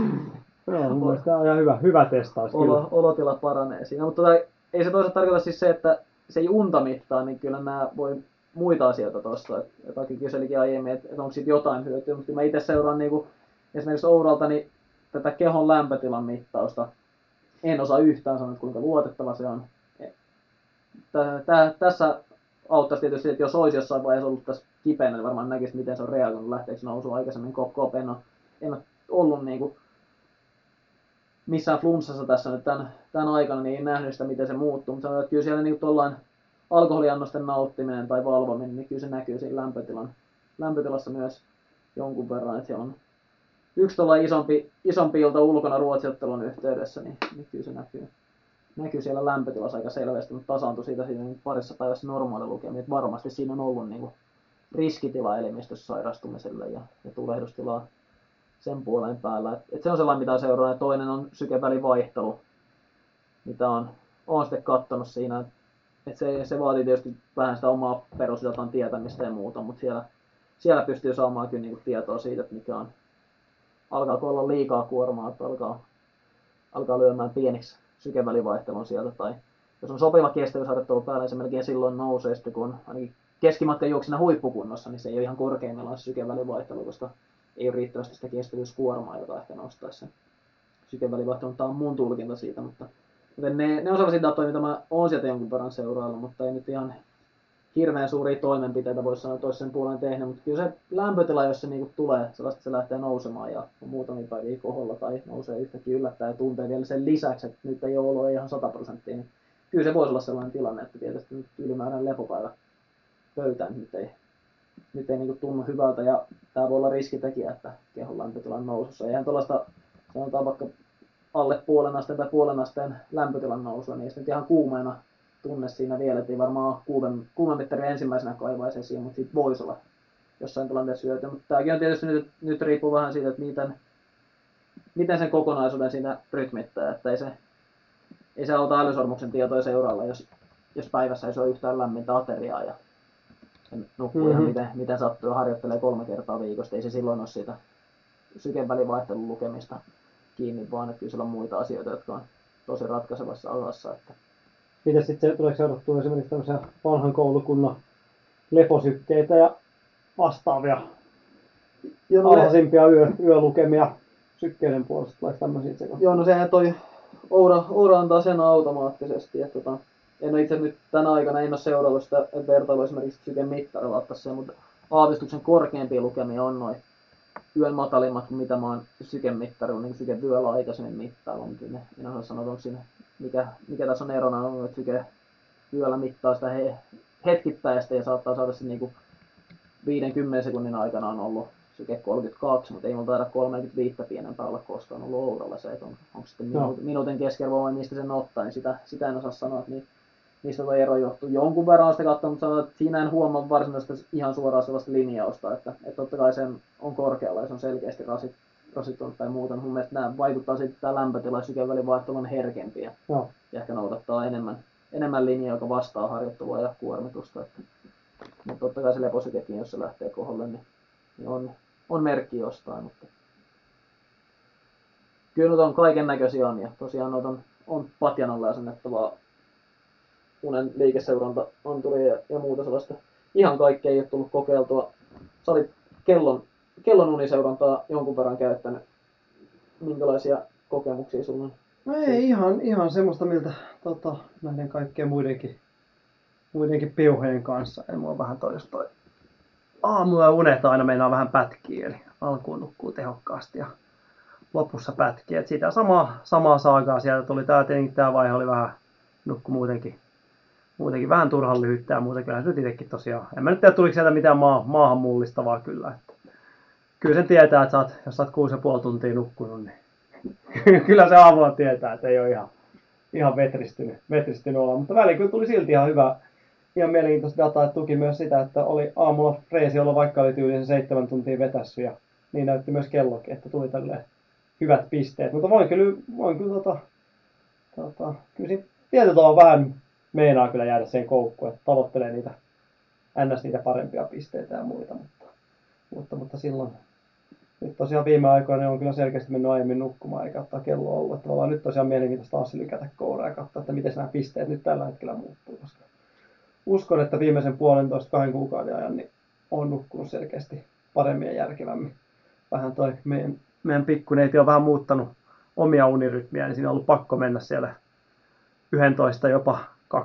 Joo, mun mielestä tämä on ihan hyvä, hyvä testaus. Olo, olotila paranee siinä, mutta tota, ei se toisaalta tarkoita siis se, että se ei unta mittaa, niin kyllä nämä voi muita asioita tuossa. Jotakin kyselikin aiemmin, että, että onko siitä jotain hyötyä, mutta mä itse seuraan niin kuin, esimerkiksi Ouralta niin tätä kehon lämpötilan mittausta. En osaa yhtään sanoa, kuinka luotettava se on. Tää, tässä auttaisi tietysti, että jos olisi jossain vaiheessa ollut tässä kipeänä, niin varmaan näkisi, miten se on reagoinut, lähteekö nousu aikaisemmin. Kop, en en ole ollut niin kuin missään flunssassa tässä nyt tämän, tämän aikana, niin ei nähnyt sitä, miten se muuttuu. Mutta sanotaan, että kyllä siellä niin kuin alkoholiannosten nauttiminen tai valvominen, niin kyllä se näkyy siinä lämpötilan, lämpötilassa myös jonkun verran, että siellä on yksi tuolla isompi, isompi ilta ulkona ruotsiottelun yhteydessä, niin, niin kyllä se näkyy, näkyy siellä lämpötilassa aika selvästi, mutta tasaantui siitä siinä niin parissa päivässä normaali lukemia, että varmasti siinä on ollut niin kuin riskitila elimistössä sairastumiselle ja, ja tulehdustilaa sen puolen päällä. Et, et se on sellainen, mitä seuraa. Ja toinen on sykevälivaihtelu, mitä on, on sitten katsonut siinä, et se, se vaatii tietysti vähän sitä omaa perusdatan tietämistä ja muuta, mutta siellä, siellä pystyy saamaan kyllä niinku tietoa siitä, että mikä on, alkaako olla liikaa kuormaa, että alkaa, alkaa lyömään pieniksi sykevälivaihtelun sieltä, tai jos on sopiva kestävyysharjoittelu päällä, niin se melkein silloin nousee, sitten kun ainakin keskimatkan juoksena huippukunnossa, niin se ei ole ihan korkeimmillaan sykevälivaihtelu, koska ei ole riittävästi sitä kestävyyskuormaa, joka ehkä nostaisi sen sykevälivaihtelun. Tämä on mun tulkinta siitä, mutta Joten ne, ne on sellaisia datoja, mitä mä oon sieltä jonkun verran seurailla, mutta ei nyt ihan hirveän suuria toimenpiteitä, voisi sanoa, että sen puolen tehnyt, mutta kyllä se lämpötila, jos se niinku tulee, sellaista se lähtee nousemaan ja on muutamia päiviä koholla tai nousee yhtäkkiä yllättäen ja tuntee vielä sen lisäksi, että nyt ei ole ollut ihan 100 prosenttia, niin kyllä se voisi olla sellainen tilanne, että tietysti nyt ylimääräinen lepopäivä pöytään nyt ei, nyt ei niinku tunnu hyvältä ja tämä voi olla riskitekijä, että kehon lämpötilan nousussa. Eihän tuollaista, sanotaan vaikka alle puolen asteen tai puolen asteen lämpötilan nousua, niin nyt ihan kuumeena tunne siinä vielä, että ei varmaan kuumen, kuumemittari ensimmäisenä kaivaisi esiin, mutta siitä voisi olla jossain tilanteessa hyötyä. Mutta tämäkin on tietysti nyt, nyt riippuu vähän siitä, että miten, miten sen kokonaisuuden siinä rytmittää, että ei se, ei se auta älysormuksen tietoja seuraalla, jos, jos päivässä ei se ole yhtään lämmintä ateriaa ja nukkuu mm-hmm. ihan miten, miten sattuu ja harjoittelee kolme kertaa viikosta. Ei se silloin ole siitä syken välivaihtelun lukemista kiinni, vaan että kyllä siellä on muita asioita, jotka on tosi ratkaisevassa osassa. Että Miten sitten se, tuleeko seurattua esimerkiksi tämmöisiä vanhan koulukunnan leposykkeitä ja vastaavia Joo, no, alhaisimpia yö, yölukemia sykkeiden puolesta, tuleeko tämmöisiä sekaan? joo, no sehän toi Oura, Oura antaa sen automaattisesti. Että tota, en ole itse nyt tänä aikana en ole seurannut sitä vertailua esimerkiksi syken mittarilla se, mutta aavistuksen korkeimpia lukemia on noin yön matalimmat kuin mitä mä oon syken mittarilla, niin syken vyöllä aikaisemmin mittailla, mutta ne, en osaa sanoa, onko siinä, mikä, mikä tässä on erona, on, että syke vyöllä mittaa sitä he, hetkittäistä ja saattaa saada se niin 50 sekunnin aikana on ollut syke 32, mutta ei mulla taida 35 pienempää olla koskaan ollut Ouralla se, että on, onko sitten Joo. minuut, minuutin keskiarvo vai mistä sen ottaa, niin sitä, sitä en osaa sanoa, että niin, mistä tuo ero johtuu. Jonkun verran on sitä katsonut, mutta sanotaan, että siinä en huomaa varsinaista ihan suoraa sellaista linjausta, että, että totta kai sen on korkealla ja se on selkeästi rasit, rasittunut tai muuta. Mun mielestä nämä vaikuttaa sitten, että tämä lämpötila ja syken välivaihtelu on herkempiä Joo. ja ehkä noudattaa enemmän, enemmän linjaa, joka vastaa harjoittelua ja kuormitusta. Että, mutta totta kai se leposykekin, jos se lähtee koholle, niin, niin on, on merkki jostain. Mutta kyllä noita on kaiken näköisiä on ja tosiaan noita on, on patjan alle asennettavaa unen liikeseuranta anturi ja, ja muuta sellaista. Ihan kaikkea ei ole tullut kokeiltua. Sä olit kellon, kellon uniseurantaa jonkun verran käyttänyt. Minkälaisia kokemuksia sulla on? No ei ihan, ihan semmoista, miltä tota, näiden kaikkien muidenkin, muidenkin piuhojen kanssa. Ei mua vähän toi, jos toi aamu ja unet aina meinaa vähän pätkiä, eli alkuun nukkuu tehokkaasti ja lopussa pätkii. Et sitä samaa, samaa saakaa sieltä tuli. Tää tietenkin tää vaihe oli vähän, nukku muutenkin, muutenkin vähän turhan lyhyttä ja muuta. Kyllä se nyt itsekin tosiaan. En mä nyt tiedä, tuliko sieltä mitään maa, maahan mullistavaa kyllä. Että kyllä sen tietää, että sä oot, jos sä oot kuusi ja puoli tuntia nukkunut, niin kyllä se aamulla tietää, että ei ole ihan, ihan vetristynyt, vetristynyt olla. Mutta väliin kyllä tuli silti ihan hyvä, ihan mielenkiintoista dataa, että tuki myös sitä, että oli aamulla freesi olla vaikka oli tyyliin se seitsemän tuntia vetässy ja niin näytti myös kellokin, että tuli tälleen hyvät pisteet. Mutta voin kyllä, voin kyllä tota, tota, kyllä siinä vähän meinaa kyllä jäädä sen koukkuun, että tavoittelee niitä ns. niitä parempia pisteitä ja muita, mutta, mutta, mutta silloin nyt tosiaan viime aikoina on kyllä selkeästi mennyt aiemmin nukkumaan eikä ottaa kello ollut. Että tavallaan nyt tosiaan mielenkiintoista taas lykätä kouraa ja katsoa, että miten nämä pisteet nyt tällä hetkellä muuttuu. Koska uskon, että viimeisen puolentoista kahden kuukauden ajan niin on nukkunut selkeästi paremmin ja järkevämmin. Vähän toi meidän, meidän pikkuneiti on vähän muuttanut omia unirytmiä, niin siinä on ollut pakko mennä siellä 11 jopa 22-30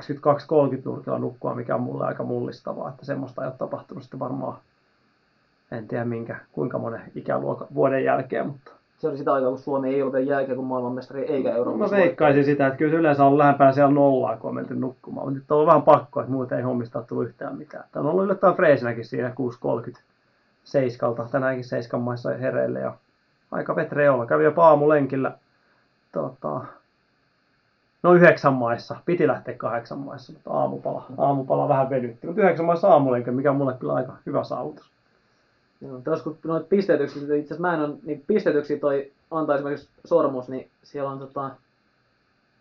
nurkilla nukkua, mikä on mulle aika mullistavaa, että semmoista ei ole tapahtunut sitten varmaan en tiedä minkä, kuinka monen ikäluokan vuoden jälkeen, mutta Se oli sitä aikaa, kun Suomi ei ollut vielä jälkeen kuin maailmanmestari eikä Euroopan mä veikkaisin sitä, että kyllä se yleensä on lähempänä siellä nollaa, kun on menty nukkumaan, mutta nyt on vähän pakko, että muuten ei hommista ole tullut yhtään mitään. Tämä on ollut yllättävän freesinäkin siinä 6.30 seiskalta, tänäänkin seiskan maissa hereille ja aika vetreä olla. Kävi jopa aamulenkillä tota, no yhdeksän maissa, piti lähteä kahdeksan maissa, mutta aamupala, aamupala vähän venytti. Mutta yhdeksän maissa aamulenkä, mikä on mulle kyllä aika hyvä saavutus. Joo, tos kun noita pisteytyksiä, itse asiassa mä en ole, niin pisteytyksiä toi antaa esimerkiksi sormus, niin siellä on tota,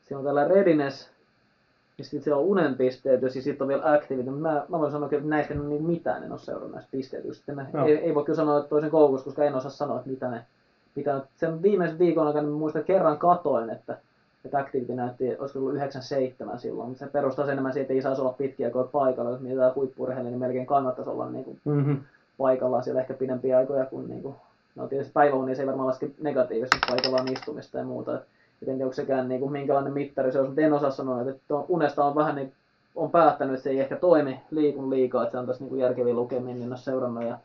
siellä on tällä readiness, ja sitten siellä on unen pisteytys, ja sitten on vielä activity, mä, mä voin sanoa, että näistä en ole niin mitään, en ole seurannut näistä pisteytyksistä. Mä, Joo. ei, ei, voi kyllä sanoa, että toisen koukussa, koska en osaa sanoa, että mitä ne, mitä ne sen viimeisen viikon aikana muistan, että kerran katoin, että, että activity näytti, olisiko ollut 97 silloin, mutta se perustaa enemmän siihen, että ei saisi olla pitkiä aikoja paikalla, jos mietitään huippurheilija, niin melkein kannattaisi olla niin kuin Mm-hmm. Paikallaan siellä ehkä pidempiä aikoja kuin niinku, no tietysti päiväunia se ei varmaan laske negatiivisesti paikallaan istumista ja muuta. Et en tiedä, onko sekään niinku, minkälainen mittari se on, mutta en osaa sanoa, että tuo unesta on vähän niin on päättänyt, että se ei ehkä toimi liikun liikaa, että se antaisi niin järkeviä lukemia, niin olisi seurannut ja,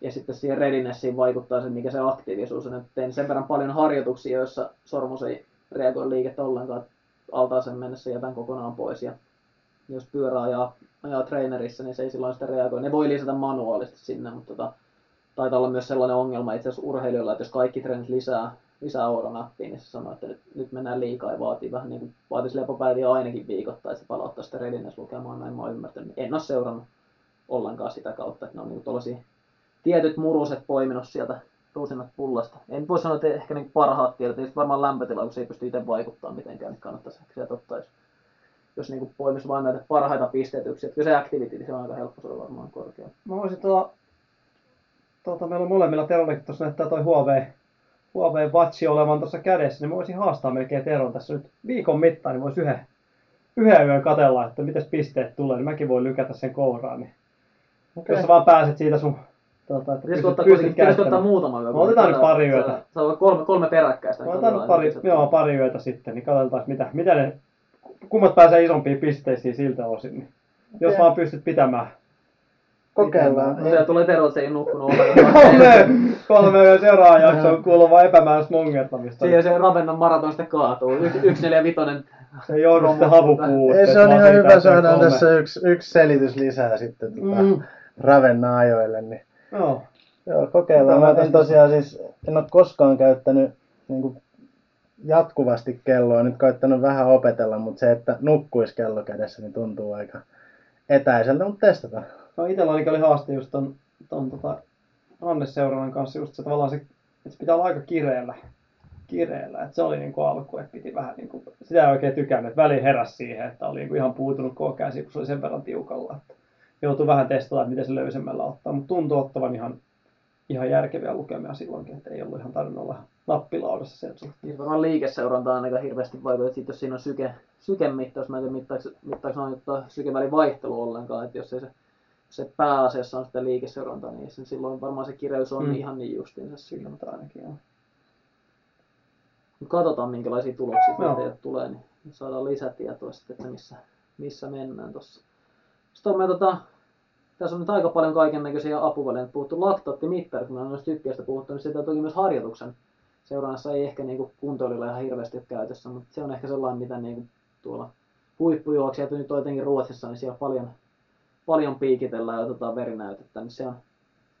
ja sitten siihen readinessiin vaikuttaa se, mikä se aktiivisuus on. Tein sen verran paljon harjoituksia, joissa sormus ei reagoi liikettä ollenkaan, altaaseen mennessä jätän kokonaan pois ja jos pyörä ajaa, ajaa trainerissa, niin se ei silloin sitä reagoi. Ne voi lisätä manuaalisesti sinne, mutta tota, taitaa olla myös sellainen ongelma itse asiassa urheilijoilla, että jos kaikki trendit lisää, lisää euronappia, niin se sanoo, että nyt, nyt mennään liikaa ja vaatii vähän niin kuin, vaatisi lepopäiviä ainakin viikoittain, se palauttaa sitä readiness lukemaan, näin mä oon ymmärtänyt. En ole seurannut ollenkaan sitä kautta, että ne on niin tuollaisia tietyt muruset poiminut sieltä ruusinat pullasta. En voi sanoa, että ehkä niin parhaat tiedot, niin varmaan lämpötila, kun se ei pysty itse vaikuttamaan mitenkään, niin kannattaisi ehkä sieltä ottaa, jos, jos niin poimisi vain näitä parhaita pisteytyksiä. Kyllä se activity, niin se on aika helppo, se on varmaan korkea. Mä voisin tuota, tuota meillä on molemmilla Terollakin tuossa näyttää toi Huawei, Huawei Watch olevan tuossa kädessä, niin mä voisin haastaa melkein Teron tässä nyt viikon mittaan, niin voisi yhden, yhden yön katella, että miten pisteet tulee, niin mäkin voin lykätä sen kouraan. Niin okay. Jos sä vaan pääset siitä sun Tuota, että pitäisikö ottaa, pitäisikö ottaa muutama yö? otetaan nyt pari yötä. Se on kolme, kolme peräkkäistä. Otetaan nyt pari, joo, pari yötä sitten, niin katsotaan mitä, mitä ne, kummat pääsee isompiin pisteisiin siltä osin. Niin. Okay. Jos vaan pystyt pitämään Kokeillaan. No, se tulee Tero, että se ei nukkunut kolme, kolme yö seuraava jakso on kuuluva epämääräistä mongertamista. Siihen se Ravennan maraton sitten kaatuu. Yksi neljä vitonen. Se joudu sitten havupuun. Ei, se on ihan hyvä saada tässä yksi, yksi selitys lisää sitten tuota mm. Ravennan ajoille. Niin. Joo. Joo, kokeillaan. Mä en tosiaan siis, en ole koskaan käyttänyt niin kuin jatkuvasti kelloa, nyt koittanut vähän opetella, mutta se, että nukkuisi kello kädessä, niin tuntuu aika etäiseltä, mutta testataan. No itsellä oli haaste just ton, ton tota, Annes Seurannan kanssa just se tavallaan se, että pitää olla aika kireellä. kireellä. Että se oli niin kuin alku, että piti vähän niin kuin, sitä ei oikein tykännyt, että väliin heräsi siihen, että oli niin kuin ihan puutunut koko käsi, kun se oli sen verran tiukalla. Että joutui vähän testaamaan, miten se löysemmällä ottaa, mutta tuntui ottavan ihan, ihan järkeviä lukemia silloinkin, että ei ollut ihan tarvinnut olla nappilaudassa suhteen. Niin varmaan liikeseuranta ainakaan hirveästi vaikuttaa, että jos siinä on syke, sykemittaus, mä en tiedä mittaako, mittaako noin sykevälin vaihtelu ollenkaan, että jos ei se se pääasiassa on sitä liikeseurantaa, niin sen silloin varmaan se kireys on mm. ihan niin justiinsa sillä, mutta ainakin on. Katsotaan minkälaisia tuloksia no. tulee, niin saadaan lisätietoa sitten, että missä, missä mennään tuossa. Sitten on me, tota, tässä on nyt aika paljon kaiken näköisiä apuvälineitä puhuttu. Laktaattimittarista, kun on noista tykkeistä puhuttu, niin sitä toki myös harjoituksen seurannassa ei ehkä niin kuntoililla ihan hirveästi ole käytössä, mutta se on ehkä sellainen, mitä niin tuolla huippujuoksijat nyt on jotenkin Ruotsissa, niin siellä paljon, paljon piikitellään ja otetaan verinäytettä, niin se on,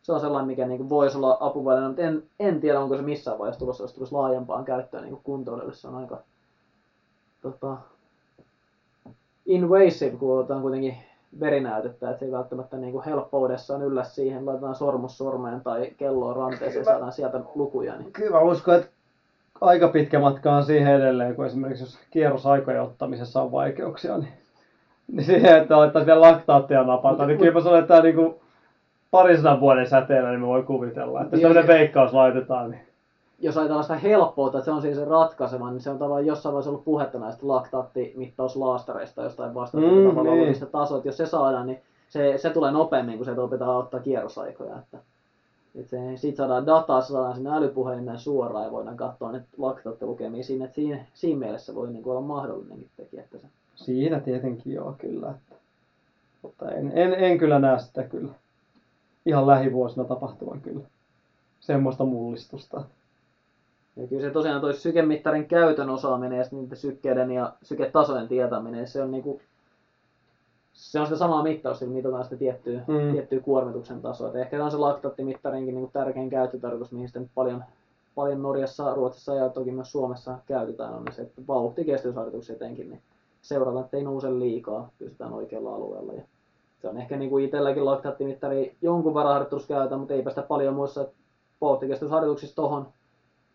se on sellainen, mikä niin voisi olla apuväline, mutta en, en tiedä, onko se missään vaiheessa tulossa, jos tulisi laajempaan käyttöön niin kuntoilijoille. Se on aika tota, invasive, kun otetaan kuitenkin verinäytettä, että se ei välttämättä niin kuin helppoudessaan yllä siihen, laitetaan sormus sormeen tai kelloa ranteeseen ja saadaan sieltä lukuja. Niin... Kyllä mä uskon, että aika pitkä matka on siihen edelleen, kun esimerkiksi jos kierrosaikojen ottamisessa on vaikeuksia, niin niin siihen, että alettaisiin vielä laktaattia napata, niin kyllä mä sanon, että tämä niin parisadan vuoden säteellä, niin me voi kuvitella, että jos tämmöinen veikkaus laitetaan, niin jos ajatellaan sitä helppoutta, että se on siis se ratkaiseva, niin se on tavallaan jossain vaiheessa ollut puhetta näistä laktaattimittauslaastareista jostain vastaavasta mm, tavallaan niin. tasoa, että jos se saadaan, niin se, se tulee nopeammin, kun se opetaan ottaa kierrosaikoja. Että, että se, siitä saadaan dataa, saadaan sinne älypuhelimeen suoraan ja voidaan katsoa ne laktaattilukemia siinä, että siinä, siinä mielessä voi niin kuin olla mahdollinenkin tekijä. Että se, Siinä tietenkin joo kyllä. Että, mutta en, en, en kyllä näe sitä kyllä ihan lähivuosina tapahtuvan kyllä semmoista mullistusta. Ja kyllä se tosiaan toi sykemittarin käytön osaaminen ja niiden sykkeiden ja syketasojen tietäminen, se on niinku, se on sitä samaa mittausta, kun mitataan sitä tiettyä, mm. tiettyä kuormituksen tasoa. Et ehkä tämä on se laktaatimittarinkin niinku tärkein käyttötarkoitus, mihin sitten paljon, paljon Norjassa, Ruotsissa ja toki myös Suomessa käytetään, on se, että vauhtikestävyysharjoituksia etenkin, niin seurata, että ei nouse liikaa, pysytään oikealla alueella. Ja se on ehkä niin kuin itselläkin laktaattimittari jonkun verran harjoituksessa käytä, mutta ei päästä paljon muissa vauhtikestävyysharjoituksissa tohon,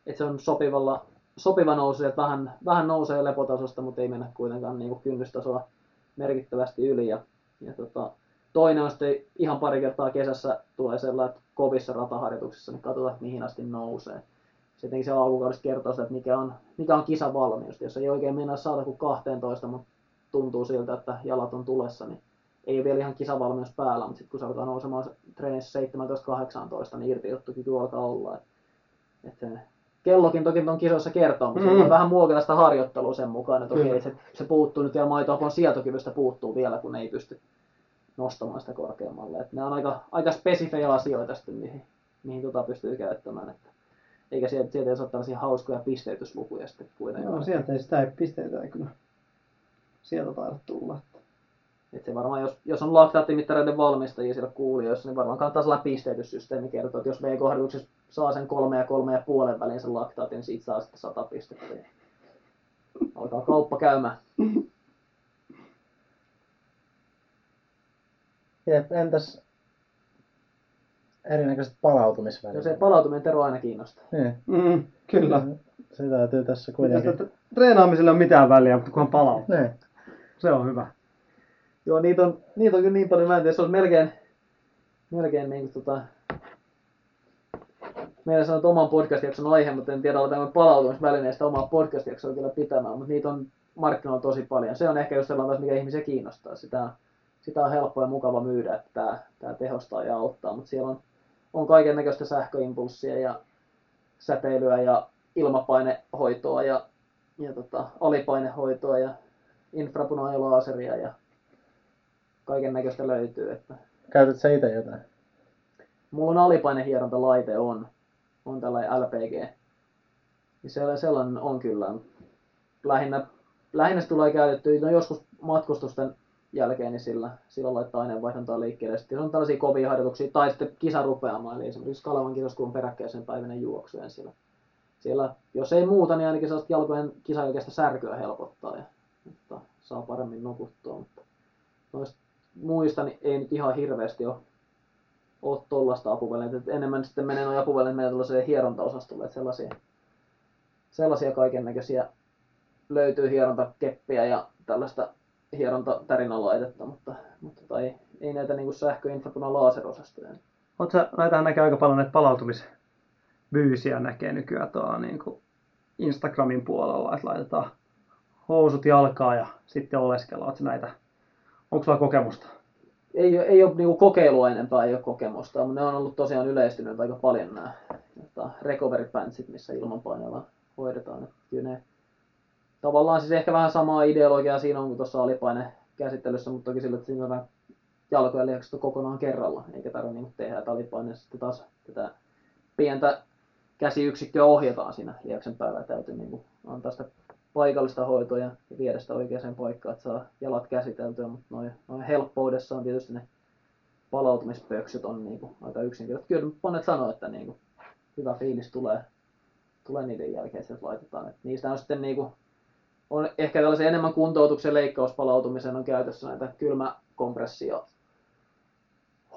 että se on sopivalla, sopiva nousu, että vähän, vähän nousee lepotasosta, mutta ei mennä kuitenkaan niin kuin kynnystasoa merkittävästi yli. Ja, ja tota, toinen on sitten ihan pari kertaa kesässä tulee sellainen, että kovissa rataharjoituksissa, niin katsotaan, että mihin asti nousee. Sitten se alkukaudesta kertoo sitä, että mikä on, mikä on kisavalmius. Jos ei oikein mennä saada kuin 12, mutta tuntuu siltä, että jalat on tulessa, niin ei ole vielä ihan kisavalmius päällä, mutta sitten kun se alkaa nousemaan treenissä 17-18, niin irtiottokyky alkaa olla. Et, et kellokin toki on kisoissa kertoo, mutta Mm. mm. on vähän muokata sitä harjoittelua sen mukaan, että okei, se, se puuttuu nyt vielä maitoapon sietokyvystä puuttuu vielä, kun ei pysty nostamaan sitä korkeammalle. Et ne on aika, aika spesifejä asioita sitten, mihin, mihin tota pystyy käyttämään. Että, eikä sieltä, sieltä ei saa tällaisia hauskoja pisteytyslukuja sitten kuitenkaan. Joo, sieltä ei sitä ei pisteitä ei kyllä sieltä taida tulla. että- Et se varmaan, jos, jos on laktaattimittareiden valmistajia siellä kuulijoissa, niin varmaan kannattaa sellainen pisteytyssysteemi kertoa, että jos V-kohdatuksessa saa sen kolme ja kolme ja puolen välin sen laktaatin, niin siitä saa sitten sata pistettä. Niin Alkaa kauppa käymään. Jep, entäs erinäköiset palautumisvälineet? Ja se palautuminen Tero aina kiinnostaa. Niin, Mm, kyllä. se täytyy tässä kuitenkin. Treenaamisella ei ole mitään väliä, mutta kunhan palaa. Niin. Se on hyvä. Joo, niitä on, niitä on kyllä niin paljon, mä en tiedä, se on melkein, melkein niin kuin tota, meidän sanot oman podcast-jakson aihe, mutta en tiedä, oletaanko palautumisvälineistä omaa podcast-jaksoa kyllä pitämään, mutta niitä on markkinoilla tosi paljon. Se on ehkä just sellainen, taas, mikä ihmisiä kiinnostaa. Sitä, sitä on helppo ja mukava myydä, että tämä, tämä tehostaa ja auttaa, mutta siellä on, on kaiken näköistä sähköimpulssia ja säteilyä ja ilmapainehoitoa ja, ja tota, alipainehoitoa ja infrapuna ja laaseria ja kaiken näköistä löytyy. Että Käytät sä itse jotain? mulla on alipainehierontalaite on, on tällainen LPG. Niin se, sellainen on kyllä. Lähinnä, lähinnä se tulee käytetty, no joskus matkustusten jälkeen, niin sillä, sillä laittaa aineenvaihduntaa liikkeelle. Sitten jos on tällaisia kovia harjoituksia, tai sitten kisa rupeamaan, eli esimerkiksi Kalevan on peräkkäisen päiväinen juoksu, ja siellä, siellä, jos ei muuta, niin ainakin sellaista jalkojen kisan jälkeistä särkyä helpottaa, ja että saa paremmin nukuttua. Mutta noista muista niin ei nyt ihan hirveästi ole ole tuollaista apuvälineitä. Et enemmän sitten menee nuo apuvälineet menee tuollaiseen hierontaosastolle, että sellaisia, sellaisia kaiken näköisiä löytyy hierontakeppiä ja tällaista hierontatärinalaitetta, mutta, mutta tai, ei näitä niin sähköinfrapuna laaserosastoja. Oot sä, näitähän näkee aika paljon näitä palautumisbyysiä näkee nykyään tuolla niin kuin Instagramin puolella, että laitetaan housut jalkaa ja sitten oleskellaan. Näitä, onko sulla kokemusta? Ei, ei ole niin kokeilua enempää, ei ole kokemusta, mutta ne on ollut tosiaan yleistyneet aika paljon nämä tota, recovery pantsit, missä ilmanpaineella hoidetaan. Että kyllä ne, tavallaan siis ehkä vähän samaa ideologiaa siinä on kuin tuossa alipaine käsittelyssä, mutta toki sillä, että siinä on jalkojen lihakset on kokonaan kerralla, eikä tarvitse niin tehdä, että sitten taas tätä pientä käsiyksikköä ohjataan siinä lihaksen päällä, täytyy niin antaa sitä paikallista hoitoa ja viedä sitä oikeaan paikkaan, että saa jalat käsiteltyä, mutta noin, noin helppoudessa on tietysti ne palautumispöksyt on niin kuin aika yksinkertaisesti. Kyllä monet sanoo, että niin kuin hyvä fiilis tulee, tulee niiden jälkeen, että laitetaan. Että niistä on sitten niin kuin, on ehkä tällaisen enemmän kuntoutuksen leikkauspalautumisen on käytössä näitä kylmäkompressio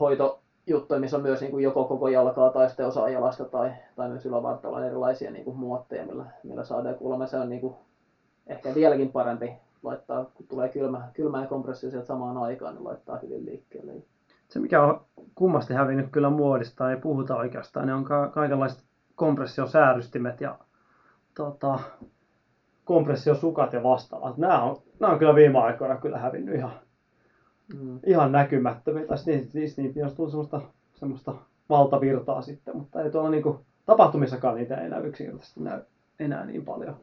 hoitojuttuja, missä on myös niin kuin joko koko jalkaa tai sitten osa jalasta tai, tai myös ylävartalolla on erilaisia niin kuin muotteja, millä, millä saadaan kuulemma se on niin kuin ehkä vieläkin parempi laittaa, kun tulee kylmä, kylmä ja kompressio sieltä samaan aikaan, niin laittaa hyvin liikkeelle. Se mikä on kummasti hävinnyt kyllä muodista, ei puhuta oikeastaan, ne on ka- kaikenlaiset kompressiosäärystimet ja tota, kompressiosukat ja vastaavat. Nämä on, nämä on kyllä viime aikoina kyllä hävinnyt ihan, Mm. ihan näkymättömiä. Tai niistä, niistä, niistä on tullut semmoista, semmoista valtavirtaa sitten, mutta ei tuolla niinku, tapahtumissakaan niitä ei näy yksinkertaisesti näy enää niin paljon.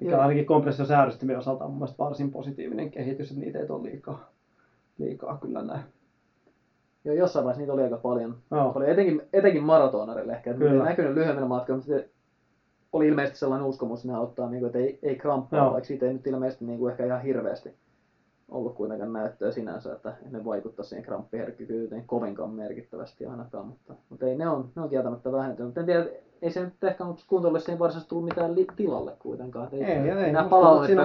Mikä Joo. ainakin kompressiosäädystimien osalta on mun varsin positiivinen kehitys, että niitä ei ole liikaa, liikaa kyllä näy. Joo, jossain vaiheessa niitä oli aika paljon. Joo. Oli etenkin, etenkin maratonareille ehkä. Että Kyllä. ei näkynyt lyhyemmillä matkoilla, mutta se oli ilmeisesti sellainen uskomus, että ne auttaa, niin kuin, että ei, ei kramppaa, Joo. vaikka siitä ei nyt ilmeisesti niin kuin, ehkä ihan hirveästi ollut kuitenkaan näyttöä sinänsä, että ne vaikuttaa siihen kramppiherkkyyteen kovinkaan merkittävästi ainakaan, mutta, mutta ei, ne on, ne on kieltämättä vähentynyt. Mutta en tiedä, ei se nyt ehkä kuntoille siihen varsinaisesti tullut mitään li- tilalle kuitenkaan. Että Ei, ei, nämä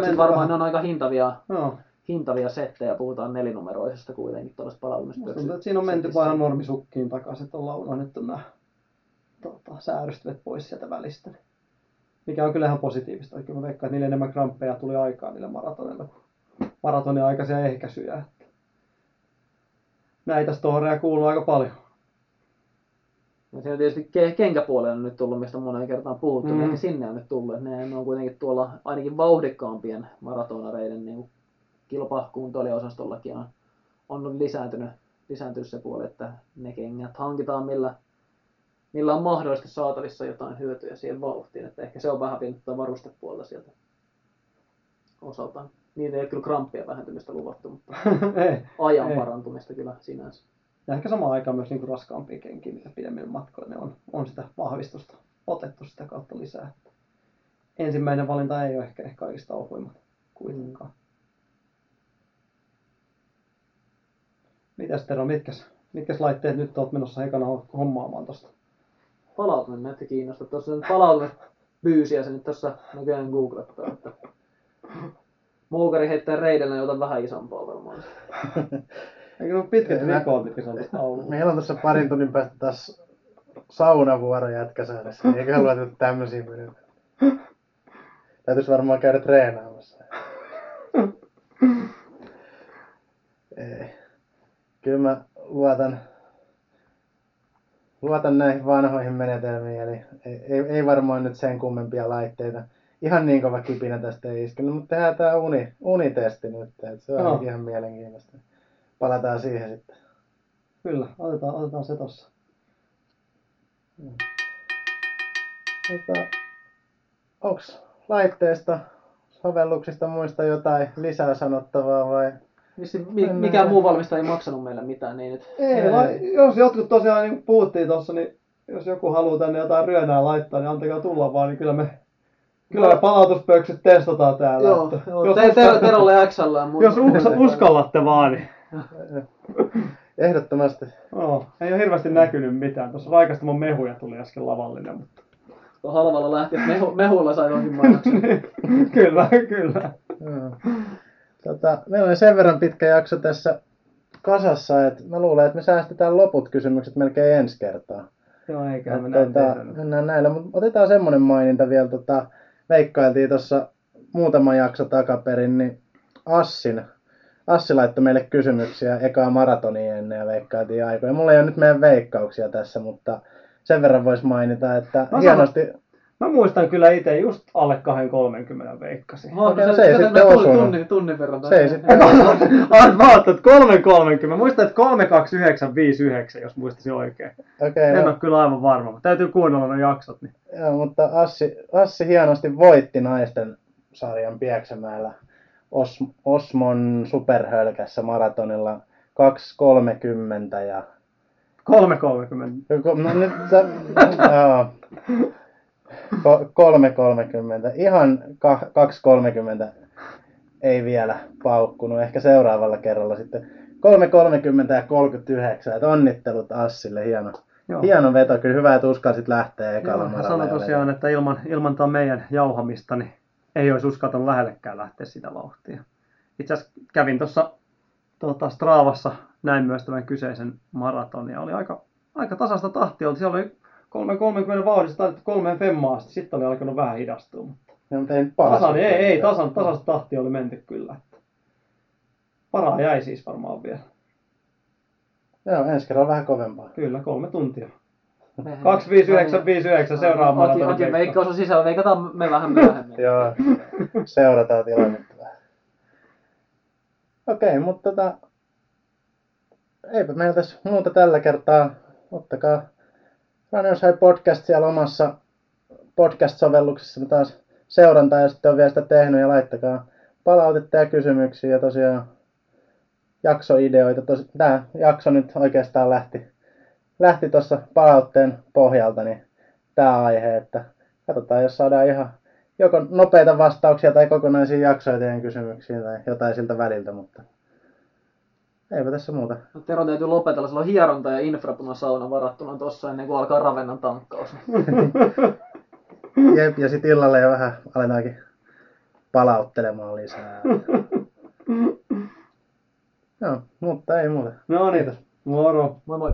menty varmaan vähän- ne on aika hintavia, Joo. hintavia settejä, puhutaan nelinumeroisesta kuitenkin palautumispöksystä. että siinä on menty ihan normisukkiin takaisin, että ollaan unohdettu nämä tota, säärystimet pois sieltä välistä. Mikä on kyllä ihan positiivista. Kyllä mä veikkaan, että niille enemmän kramppeja tuli aikaa niille maratonilla kuin maratonin aikaisia ehkäisyjä. Näitä storeja kuuluu aika paljon. Ja siinä on tietysti ke- kenkäpuolelle on nyt tullut, mistä on moneen kertaan puhuttu, Mm. mm. ehkä sinne on nyt tullut. Ne, ne on kuitenkin tuolla ainakin vauhdikkaampien maratonareiden niin kilpakuntoilijaosastollakin on, on nyt lisääntynyt, lisääntynyt se puoli, että ne kengät hankitaan millä, millä on mahdollisesti saatavissa jotain hyötyjä siihen vauhtiin. Että ehkä se on vähän vienyt tätä varustepuolta sieltä osaltaan. Niin ei ole kyllä kramppien vähentymistä luvattu, mutta ajan parantumista kyllä sinänsä. Ja ehkä samaan aikaan myös niin raskaampia kenkiä, mitä pidemmillä matkoilla ne on, on sitä vahvistusta otettu sitä kautta lisää. Ensimmäinen valinta ei ole ehkä, ehkä kaikista ohuimmat kuitenkaan. Mitäs Tero, mitkäs, mitkäs laitteet nyt olet menossa ekana hommaamaan tosta? Palautuminen näytti kiinnostaa. Tuossa nyt palautumistyysiä se nyt tuossa näköjään googlettaa. Että Muukari heittää reidellä, niin otan vähän isompaa varmaan. Eikö ole pitkät Ei, vikoot, mitkä saa tuosta auluun? Meillä on tuossa parin tunnin päästä taas saunavuoro jätkäsäädessä. niin Eiköhän luettu tämmöisiä pidetään. Täytyisi varmaan käydä treenaamassa. Ei. Kyllä mä luotan, luotan näihin vanhoihin menetelmiin, eli ei, ei, ei varmaan nyt sen kummempia laitteita. Ihan niin kova kipinä tästä ei iskenyt, mutta tehdään tää uni, unitesti nyt, että se on Joo. ihan mielenkiintoista. Palataan siihen sitten. Kyllä, otetaan, otetaan se tossa. Tota, onks laitteista, sovelluksista muista jotain lisää sanottavaa vai? Vissi, mi- mikään muu valmistaja ei maksanut meille mitään, niin nyt Ei, Ei. la- jos jotkut tosiaan niin puhuttiin tuossa, niin jos joku haluaa tänne jotain ryönää laittaa, niin antakaa tulla vaan, niin kyllä me, kyllä me palautuspöksyt testataan täällä. Joo, että joo. jos, Te, Terolle XL, jos uskallatte vaan, niin Ehdottomasti. joo, ei ole hirveästi näkynyt mitään. Tuossa raikastamon mehuja tuli äsken lavallinen, mutta halvalla lähti, että mehu, mehulla sai mainoksen. kyllä, kyllä. Tota, meillä oli sen verran pitkä jakso tässä kasassa, että mä luulen, että me säästetään loput kysymykset melkein ensi kertaa. Joo, eiköhän me näin tota, mennään näillä, mutta otetaan semmoinen maininta vielä. Tota, veikkailtiin tuossa muutama jakso takaperin, niin Assin, Assi laittoi meille kysymyksiä ekaa maratonia ennen ja veikkailtiin aikoja. Mulla ei ole nyt meidän veikkauksia tässä, mutta sen verran voisi mainita, että Mä hienosti, Mä muistan kyllä itse just alle 230 veikkasin. Oh, Okei, no se ei kato, sitten osunut. tunnin, tunnin verran. Se ei sitten Ah, mä ajattelin, että 330. Muistan, että 32959, jos muistasin oikein. Okei, En no, ole kyllä aivan varma, mutta täytyy kuunnella nuo jaksot. Niin. Joo, mutta Assi, Assi hienosti voitti naisten sarjan Pieksämäellä Os, Osmon superhölkässä maratonilla 2.30 ja 330. Joko- No nyt sä, joo. Ko- 3.30. Ihan ka- 2.30 ei vielä paukkunut. Ehkä seuraavalla kerralla sitten 3.30 ja 39. Et onnittelut Assille. Hieno, Joo. hieno veto. Kyllä hyvä, että uskalsit lähteä ekalla Joo, hän sanoi tosiaan, että ilman, ilman tuon meidän jauhamista niin ei olisi uskaltanut lähellekään lähteä sitä vauhtia. Itse asiassa kävin tuossa tota, Stravassa näin myös tämän kyseisen maraton ja oli aika, aika tasasta tahtia. Siellä oli 3.30 vauhdista taitettu kolmeen femmaa sitten oli alkanut vähän hidastua. Mutta No, mutta ei tasan, ei, ei, tasan, tasasta tahtia oli menty kyllä. Paraa jäi siis varmaan vielä. Joo, ensi kerralla vähän kovempaa. Kyllä, kolme tuntia. Me- 25959 seuraava Aki, maraton Aki veikkaus on sisällä, veikataan me vähän myöhemmin. Joo, seurataan tilannetta vähän. Okei, mutta tota, eipä meillä tässä muuta tällä kertaa. Ottakaa Runners High Podcast siellä omassa podcast-sovelluksessa taas seurantaa, ja sitten on vielä sitä tehnyt, ja laittakaa palautetta ja kysymyksiä, ja tosiaan jaksoideoita. Tos, tämä jakso nyt oikeastaan lähti, lähti tuossa palautteen pohjalta, niin tämä aihe, että katsotaan, jos saadaan ihan joko nopeita vastauksia tai kokonaisia jaksoja teidän kysymyksiin tai jotain siltä väliltä, mutta eipä tässä muuta. No, Tero täytyy lopetella, sillä on hieronta ja infrapunasauna varattuna tossa ennen kuin alkaa ravennan tankkaus. Jep, ja sitten illalle jo vähän aletaankin palauttelemaan lisää. Joo, mutta ei muuta. No niin, moro. Moi moi.